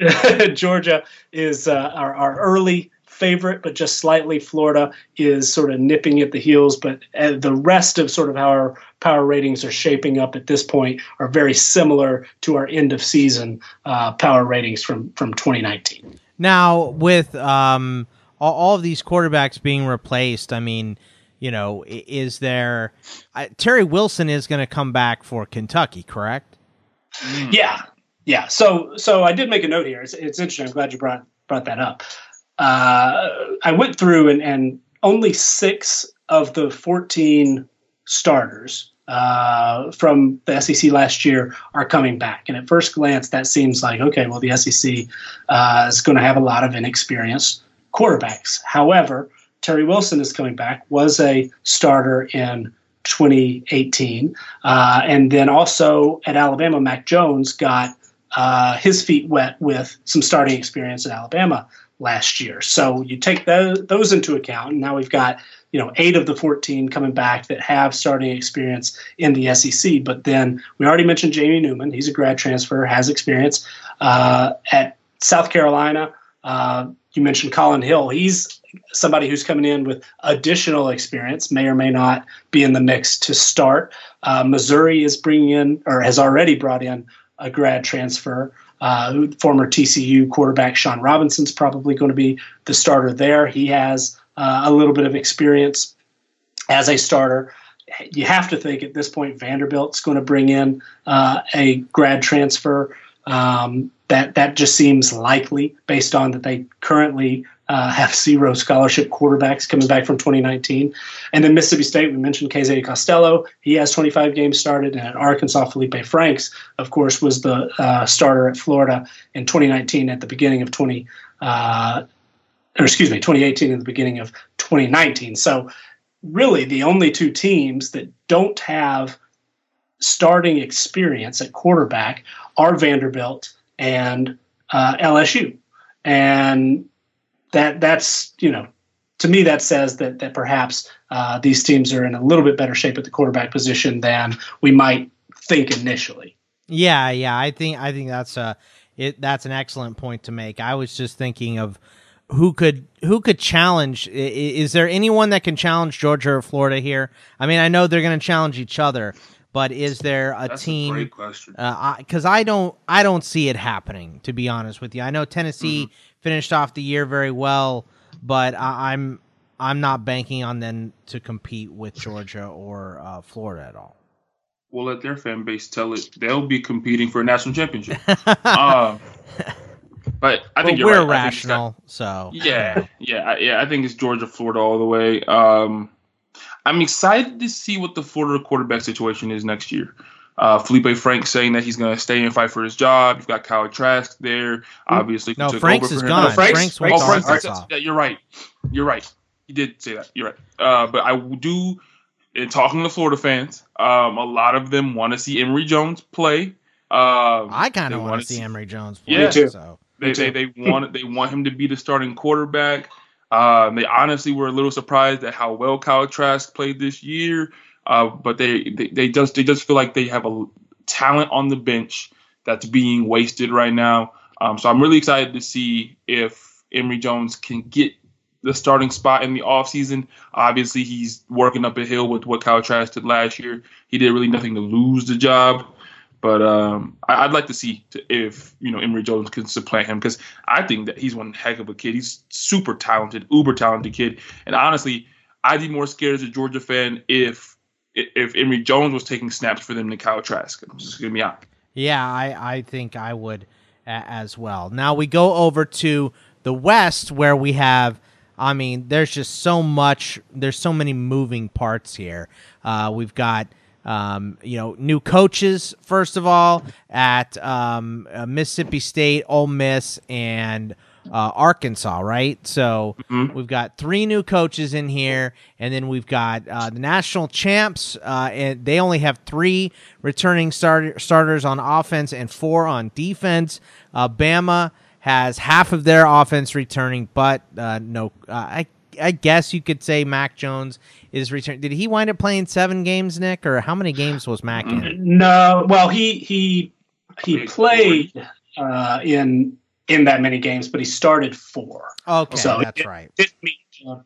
Georgia is uh, our, our early favorite, but just slightly. Florida is sort of nipping at the heels, but uh, the rest of sort of how our power ratings are shaping up at this point are very similar to our end of season uh, power ratings from from 2019. Now, with um, all, all of these quarterbacks being replaced, I mean, you know, is there uh, Terry Wilson is going to come back for Kentucky, correct? Yeah, yeah. So, so I did make a note here. It's, it's interesting. I'm glad you brought brought that up. Uh, I went through and, and only six of the 14 starters uh, from the SEC last year are coming back. And at first glance, that seems like okay. Well, the SEC uh, is going to have a lot of inexperienced quarterbacks. However, Terry Wilson is coming back. Was a starter in 2018, uh, and then also at Alabama, Mac Jones got uh, his feet wet with some starting experience at Alabama last year. So you take those, those into account, and now we've got you know eight of the 14 coming back that have starting experience in the SEC. But then we already mentioned Jamie Newman. He's a grad transfer, has experience uh, at South Carolina. Uh, you mentioned Collin Hill. He's somebody who's coming in with additional experience, may or may not be in the mix to start. Uh, Missouri is bringing in, or has already brought in, a grad transfer. Uh, former TCU quarterback Shawn Robinson's probably going to be the starter there. He has uh, a little bit of experience as a starter. You have to think at this point Vanderbilt's going to bring in uh, a grad transfer. Um, that that just seems likely based on that they currently uh, have zero scholarship quarterbacks coming back from 2019. And then Mississippi State, we mentioned KJ Costello. He has 25 games started. And at Arkansas, Felipe Franks, of course, was the uh, starter at Florida in 2019 at the beginning of 20, uh, or excuse me, 2018 at the beginning of 2019. So really the only two teams that don't have starting experience at quarterback are Vanderbilt and uh, LSU. And that that's you know to me that says that that perhaps uh, these teams are in a little bit better shape at the quarterback position than we might think initially. Yeah, yeah, I think I think that's a it that's an excellent point to make. I was just thinking of who could who could challenge is there anyone that can challenge Georgia or Florida here? I mean, I know they're going to challenge each other, but is there a That's team? A great question. Because uh, I, I, don't, I don't see it happening. To be honest with you, I know Tennessee mm-hmm. Finished off the year very well, but I, am I'm not banking on them to compete with Georgia or uh, Florida at all. We'll let their fan base tell it. They'll be competing for a national championship. uh, but I think we're right. rational. Got, so yeah, yeah, yeah. I think it's Georgia, Florida all the way. Um, I'm excited to see what the Florida quarterback situation is next year. Uh, Felipe Frank saying that he's going to stay and fight for his job. You've got Kyle Trask there, obviously. No, Franks is gone. No, Franks, Franks, oh, Franks, yeah, you're right. You're right. You did say that. You're right. Uh, but I do, in talking to Florida fans, um, a lot of them want to see Emory Jones play. Um, I kind of want to see Emory Jones play. Yeah, too. So. They, they, they want they want him to be the starting quarterback. Um, they honestly were a little surprised at how well Kyle Trask played this year, uh, but they, they, they just they just feel like they have a talent on the bench that's being wasted right now. Um, so I'm really excited to see if Emory Jones can get the starting spot in the offseason. Obviously, he's working up a hill with what Kyle Trask did last year. He did really nothing to lose the job. But um, I, would like to see if you know Emory Jones can supplant him because I think that he's one heck of a kid. He's super talented, uber talented kid. And honestly, I'd be more scared as a Georgia fan if if Emory Jones was taking snaps for them than Kyle Trask. I'm just gonna be honest. Yeah, I I think I would as well. Now we go over to the West where we have. I mean, there's just so much. There's so many moving parts here. Uh, we've got um, you know, new coaches first of all at um, uh, Mississippi State, Ole Miss, and uh, Arkansas, right? So mm-hmm. we've got three new coaches in here, and then we've got uh, the national champs, uh, and they only have three returning start- starters on offense and four on defense. Uh, Bama has half of their offense returning, but uh, no, uh, I I guess you could say Mac Jones is returning. Did he wind up playing seven games, Nick, or how many games was Mac in? No, well he he he played in in that many games, but he started four. Okay, so that's it, right. Didn't meet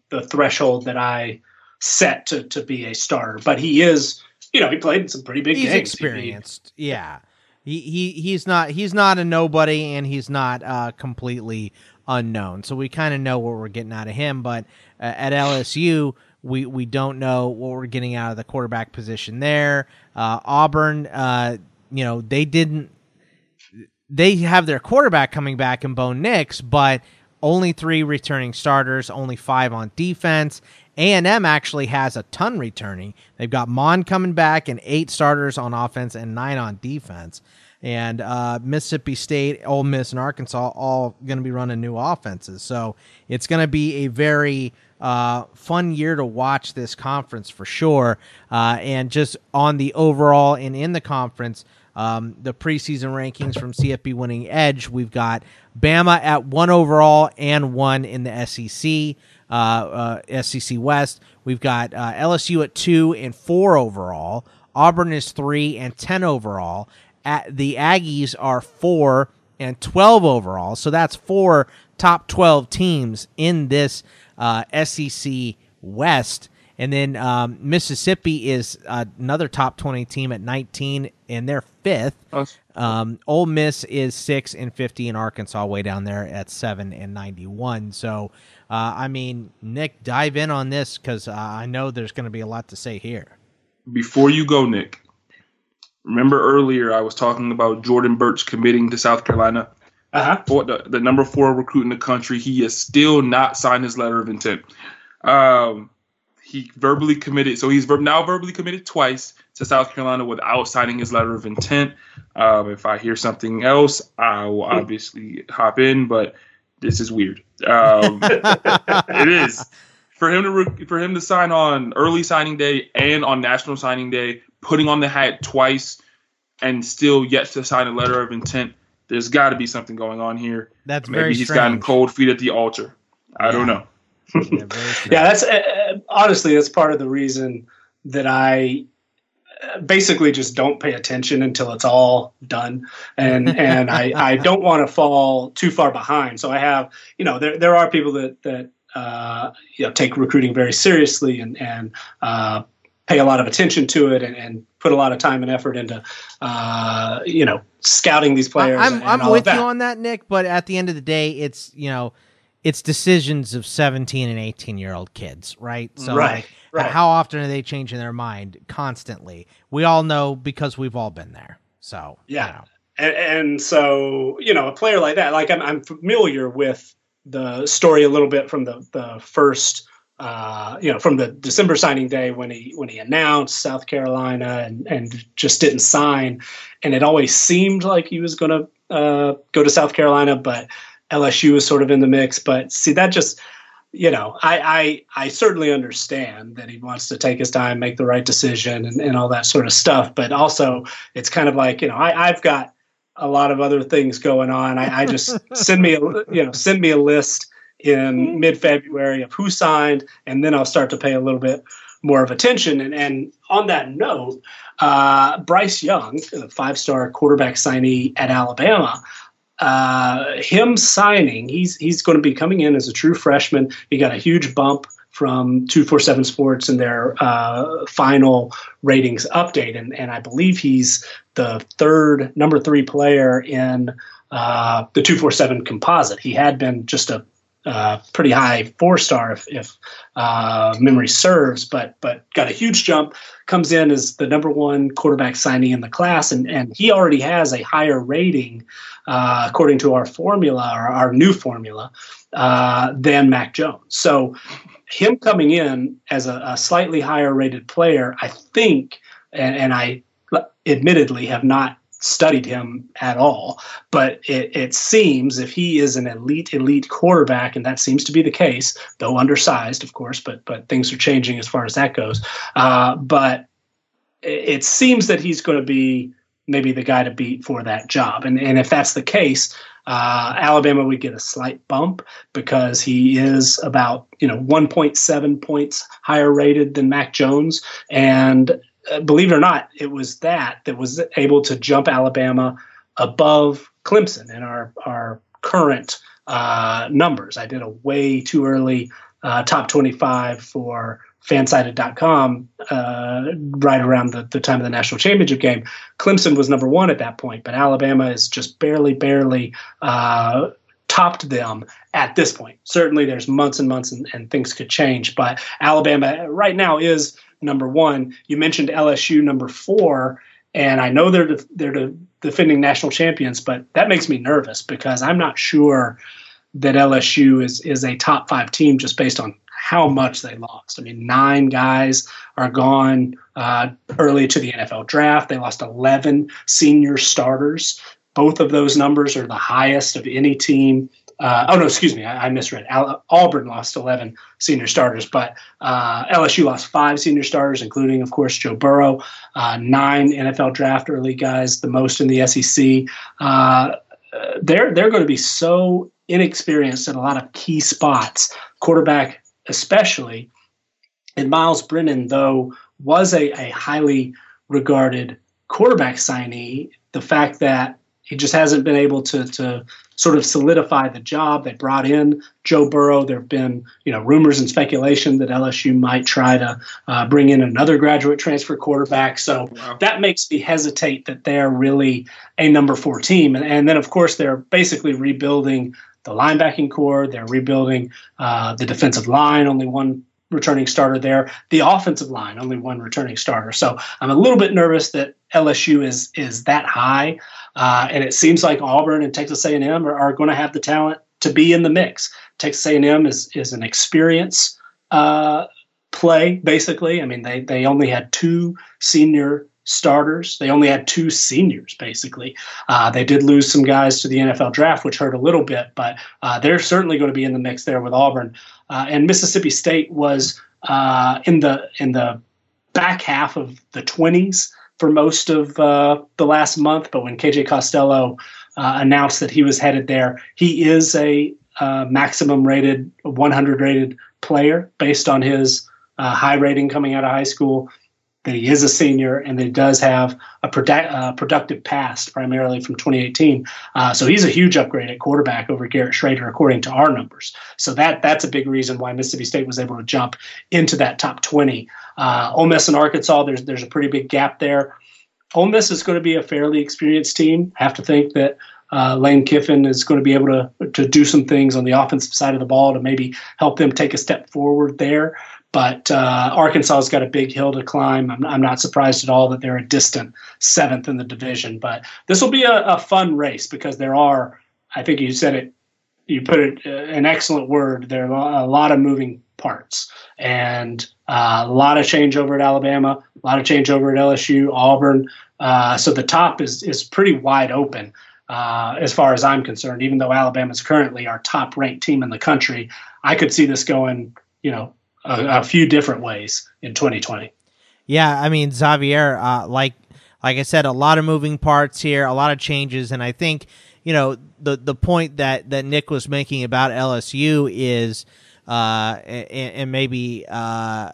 the threshold that I set to to be a starter, but he is. You know, he played in some pretty big he's games. experienced. He, yeah, he, he he's not he's not a nobody, and he's not uh, completely unknown. So we kind of know what we're getting out of him. But uh, at LSU, we we don't know what we're getting out of the quarterback position there. Uh, Auburn, uh, you know, they didn't they have their quarterback coming back in Bo Nix, but only three returning starters, only five on defense. A&M actually has a ton returning. They've got Mond coming back and eight starters on offense and nine on defense. And uh, Mississippi State, Ole Miss, and Arkansas all going to be running new offenses. So it's going to be a very uh, fun year to watch this conference for sure. Uh, and just on the overall and in the conference, um, the preseason rankings from CFB Winning Edge. We've got Bama at one overall and one in the SEC, uh, uh, SEC West. We've got uh, LSU at two and four overall. Auburn is three and ten overall. At the Aggies are four and twelve overall. So that's four top twelve teams in this uh, SEC West. And then um, Mississippi is uh, another top 20 team at 19, and they're fifth. Um, Ole Miss is six and 50, and Arkansas way down there at seven and 91. So, uh, I mean, Nick, dive in on this because uh, I know there's going to be a lot to say here. Before you go, Nick, remember earlier I was talking about Jordan Burch committing to South Carolina? Uh-huh. The, the number four recruit in the country. He has still not signed his letter of intent. Um, he verbally committed. So he's now verbally committed twice to South Carolina without signing his letter of intent. Um, if I hear something else, I will obviously hop in. But this is weird. Um, it is for him to re- for him to sign on early signing day and on national signing day, putting on the hat twice, and still yet to sign a letter of intent. There's got to be something going on here. That's maybe he's strange. gotten cold feet at the altar. I yeah. don't know yeah, yeah, that's uh, honestly that's part of the reason that I uh, basically just don't pay attention until it's all done. And and I, I don't want to fall too far behind. So i have you know there, there are people that that uh, you know take recruiting very seriously and and uh, pay a lot of attention to it and, and put a lot of time and effort into uh, you know scouting these players i'm, I'm with you on that nick but at the end of the day it's you know it's decisions of 17 and 18 year old kids, right? So right, like right. how often are they changing their mind constantly? We all know because we've all been there. So, yeah. You know. and, and, so, you know, a player like that, like I'm, I'm familiar with the story a little bit from the, the first, uh, you know, from the December signing day when he, when he announced South Carolina and, and just didn't sign. And it always seemed like he was going to uh, go to South Carolina, but LSU is sort of in the mix. But see, that just you know, I, I I certainly understand that he wants to take his time, make the right decision, and, and all that sort of stuff. But also, it's kind of like you know, I, I've got a lot of other things going on. I, I just send me a you know send me a list in mm-hmm. mid February of who signed, and then I'll start to pay a little bit more of attention. And, and on that note, uh, Bryce Young, a five star quarterback signee at Alabama, uh, him signing, he's he's going to be coming in as a true freshman. He got a huge bump from 247 Sports in their uh, final ratings update, and and I believe he's the third number three player in uh, the 247 composite. He had been just a uh, pretty high four star if, if uh, memory serves, but but got a huge jump. Comes in as the number one quarterback signing in the class, and and he already has a higher rating uh, according to our formula, or our new formula, uh, than Mac Jones. So him coming in as a, a slightly higher rated player, I think and, and I admittedly have not studied him at all. But it, it, seems if he is an elite, elite quarterback, and that seems to be the case, though undersized, of course, but but things are changing as far as that goes. Uh, but it, seems that he's going to be maybe the guy to beat for that job. And and if that's the case, uh, Alabama would get a slight bump because he is about you know 1.7 points higher rated than Mac Jones, and believe it or not, it was that that was able to jump Alabama above Clemson in our our current uh, numbers. I did a way too early uh, top 25 for fansided.com uh, right around the, the time of the national championship game. Clemson was number one at that point, but Alabama is just barely, barely uh, topped them at this point. Certainly, there's months and months and, and things could change, but Alabama right now is number one. You mentioned LSU number four, and I know they're they're the defending national champions, but that makes me nervous because I'm not sure that LSU is is a top five team just based on how much they lost. I mean, nine guys are gone uh, early to the NFL draft. They lost 11 senior starters. Both of those numbers are the highest of any team uh, oh no, excuse me, I, I misread. Al- Auburn lost 11 senior starters, but uh, LSU lost five senior starters, including, of course, Joe Burrow. Uh, nine NFL draft early guys, the most in the SEC. Uh, they're they're going to be so inexperienced in a lot of key spots, quarterback especially. And Myles Brennan, though, was a, a highly regarded quarterback signee. The fact that he just hasn't been able to to sort of solidify the job. They brought in Joe Burrow. There have been you know rumors and speculation that LSU might try to uh, bring in another graduate transfer quarterback. So wow. that makes me hesitate that they're really a number four team. And, and then of course they're basically rebuilding the linebacking corps. They're rebuilding uh, the defensive line. Only one returning starter there. The offensive line, only one returning starter. So I'm a little bit nervous that LSU is is that high, uh, and it seems like Auburn and Texas A&M are, are going to have the talent to be in the mix. Texas A&M is is an experience uh, play basically. I mean they they only had two senior starters. They only had two seniors, basically. Uh, they did lose some guys to the NFL draft, which hurt a little bit, but uh, they're certainly going to be in the mix there with Auburn. Uh, and Mississippi State was uh, in the in the back half of the 20s for most of uh, the last month. But when KJ Costello uh, announced that he was headed there, he is a maximum rated, 100 rated player based on his high rating coming out of high school that he is a senior and that he does have a produ- uh, productive past, primarily from 2018. Uh, so he's a huge upgrade at quarterback over Garrett Shrader, according to our numbers. So that that's a big reason why Mississippi State was able to jump into that top 20. Uh, Ole Miss and Arkansas, there's there's a pretty big gap there. Ole Miss is going to be a fairly experienced team. I have to think that uh, Lane Kiffin is going to be able to to do some things on the offensive side of the ball to maybe help them take a step forward there. But uh, Arkansas's got a big hill to climb. I'm, I'm, not surprised at all that they're a distant seventh in the division. But this will be a, a fun race because there are, I think you said it, you put it uh, an excellent word. There are a lot of moving parts and uh, a lot of change over at Alabama, a lot of change over at LSU, Auburn. Uh, so the top is is pretty wide open. Uh, as far as I'm concerned, even though Alabama is currently our top ranked team in the country, I could see this going, you know, a, a few different ways in 2020. Yeah, I mean Xavier, uh, like like I said, a lot of moving parts here, a lot of changes, and I think you know the the point that that Nick was making about LSU is, uh, and, and maybe. Uh,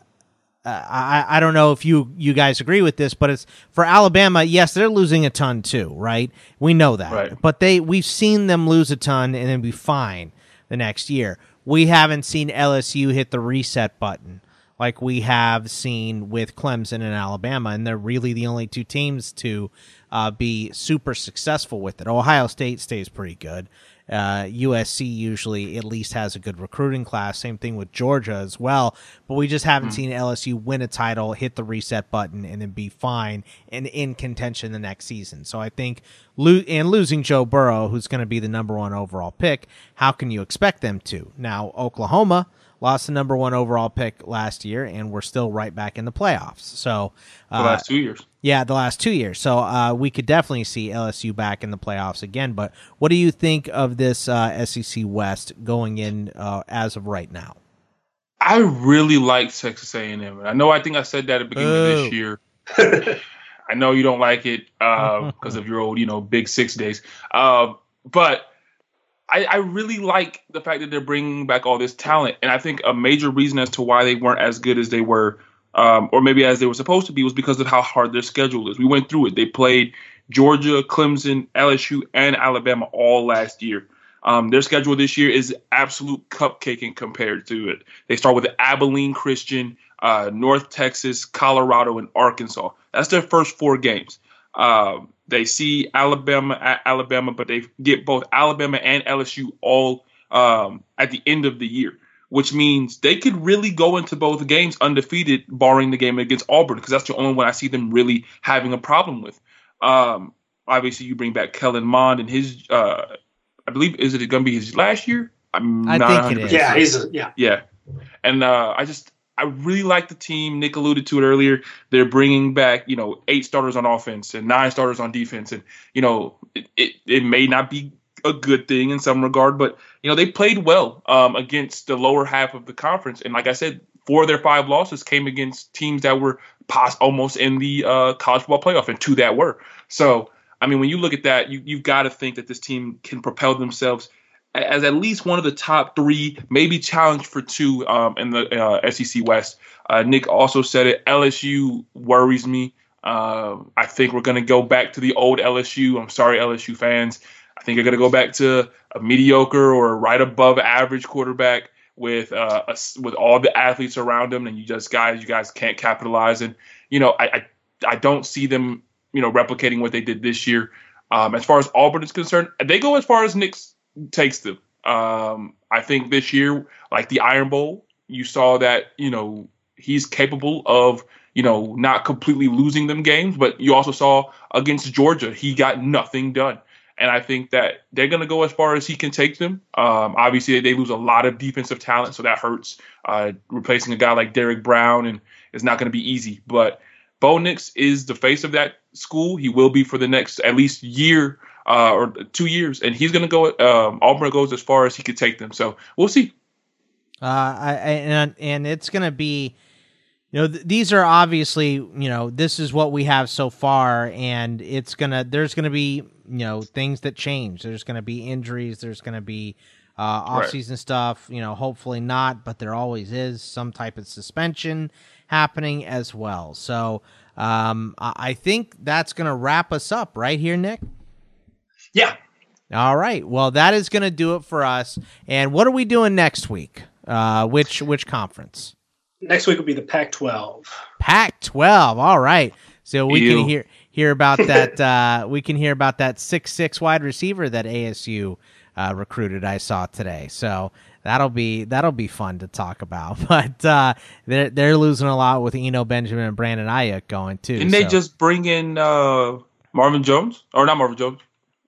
I, I don't know if you you guys agree with this, but it's for Alabama. Yes, they're losing a ton too, right? We know that, right. but they we've seen them lose a ton and then be fine the next year we haven't seen LSU hit the reset button like we have seen with Clemson and Alabama, and they're really the only two teams to uh, be super successful with it. Ohio State stays pretty good. Uh, USC usually at least has a good recruiting class. Same thing with Georgia as well. But we just haven't mm. seen LSU win a title, hit the reset button, and then be fine and in contention the next season. So I think, lo- and losing Joe Burrow, who's going to be the number one overall pick, how can you expect them to? Now, Oklahoma lost the number one overall pick last year, and we're still right back in the playoffs. So the last two years. Yeah, the last two years. So uh, we could definitely see LSU back in the playoffs again. But what do you think of this uh, SEC West going in uh, as of right now? I really like Texas A&M. I know I think I said that at the beginning Ooh. of this year. I know you don't like it because of your old, you know, Big Six days. but I, I, really like the fact that they're bringing back all this talent, and I think a major reason as to why they weren't as good as they were, um, or maybe as they were supposed to be, was because of how hard their schedule is. We went through it. They played Georgia, Clemson, LSU, and Alabama all last year. Um, their schedule this year is absolute cupcaking compared to it. They start with Abilene Christian, uh, North Texas, Colorado, and Arkansas. That's their first four games. Um, they see Alabama at Alabama, but they get both Alabama and LSU all um, at the end of the year, which means they could really go into both games undefeated, barring the game against Auburn, because that's the only one I see them really having a problem with. Um, obviously, you bring back Kellen Mond and his, uh, I believe, is it going to be his last year? I'm I not think it is. Yeah, he's a, yeah, yeah. And uh, I just I really like the team. Nick alluded to it earlier. They're bringing back, you know, eight starters on offense and nine starters on defense, and you know, it it, it may not be a good thing in some regard, but you know, they played well um, against the lower half of the conference, and like I said, four of their five losses came against teams that were pos- almost in the uh, college football playoff, and two that were. So, I mean, when you look at that, you you've got to think that this team can propel themselves as at least one of the top three, maybe challenge for two um, in the uh, SEC West. Uh, Nick also said it. LSU worries me. Uh, I think we're going to go back to the old LSU. I'm sorry, LSU fans. I think you're going to go back to a mediocre or right above average quarterback with uh, a, with all the athletes around them, and you just guys, you guys can't capitalize. And you know, I I, I don't see them, you know, replicating what they did this year. Um, as far as Auburn is concerned, they go as far as Nix takes them. Um, I think this year, like the Iron Bowl, you saw that you know he's capable of you know not completely losing them games, but you also saw against Georgia he got nothing done. And I think that they're going to go as far as he can take them. Um, obviously, they lose a lot of defensive talent, so that hurts. Uh, replacing a guy like Derrick Brown and it's not going to be easy. But Bo Nix is the face of that school. He will be for the next at least year uh, or two years, and he's going to go. Um, Auburn goes as far as he could take them. So we'll see. Uh, I, and and it's going to be, you know, th- these are obviously, you know, this is what we have so far, and it's gonna. There's going to be, you know, things that change. There's going to be injuries. There's going to be uh, off-season right. stuff. You know, hopefully not, but there always is some type of suspension happening as well. So um, I think that's going to wrap us up right here, Nick. Yeah. All right. Well, that is going to do it for us. And what are we doing next week? Uh, which which conference? Next week will be the Pac-12. Pac-12. All right. So we Ew. can hear hear about that. uh, we can hear about that six six wide receiver that ASU uh, recruited. I saw today. So that'll be that'll be fun to talk about. But uh, they're they're losing a lot with Eno Benjamin and Brandon Aiyuk going too. Didn't so. they just bring in uh, Marvin Jones or not Marvin Jones?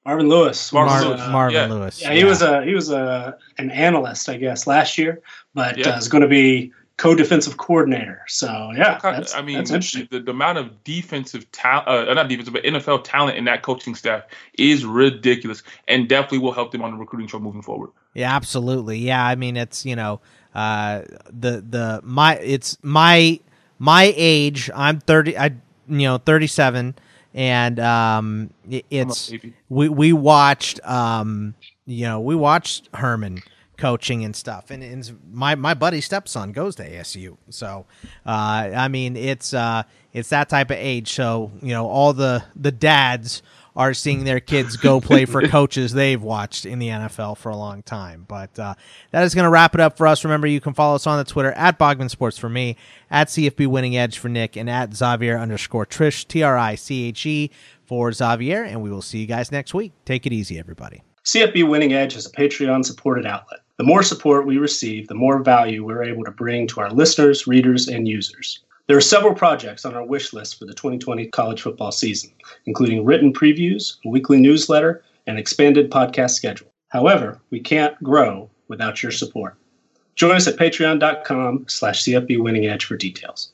Marvin Lewis. Marvin, Lewis. Marvin yeah. Lewis. Yeah, he was a he was a an analyst, I guess, last year, but yeah. uh, is going to be co-defensive coordinator. So yeah, that's, I mean, that's interesting. The, the, amount of defensive talent, uh, not defensive, but NFL talent in that coaching staff is ridiculous, and definitely will help them on the recruiting show moving forward. Yeah, absolutely. Yeah, I mean, it's you know, uh, the the my it's my my age. I'm thirty. I you know thirty seven and um, it, it's we we watched um, you know we watched Herman coaching and stuff, and, and my my buddy stepson goes to ASU, so uh, I mean it's uh, it's that type of age. So you know all the the dads are seeing their kids go play for coaches they've watched in the NFL for a long time. But uh, that is going to wrap it up for us. Remember, you can follow us on the Twitter at Bogman Sports for me, at CFB Winning Edge for Nick, and at Xavier underscore Triche, T R I C H E for Xavier. And we will see you guys next week. Take it easy, everybody. CFB Winning Edge is a Patreon supported outlet. The more support we receive, the more value we're able to bring to our listeners, readers, and users. There are several projects on our wish list for the 2020 college football season, including written previews, a weekly newsletter, and expanded podcast schedule. However, we can't grow without your support. Join us at patreon.com slash CFB Winning Edge for details.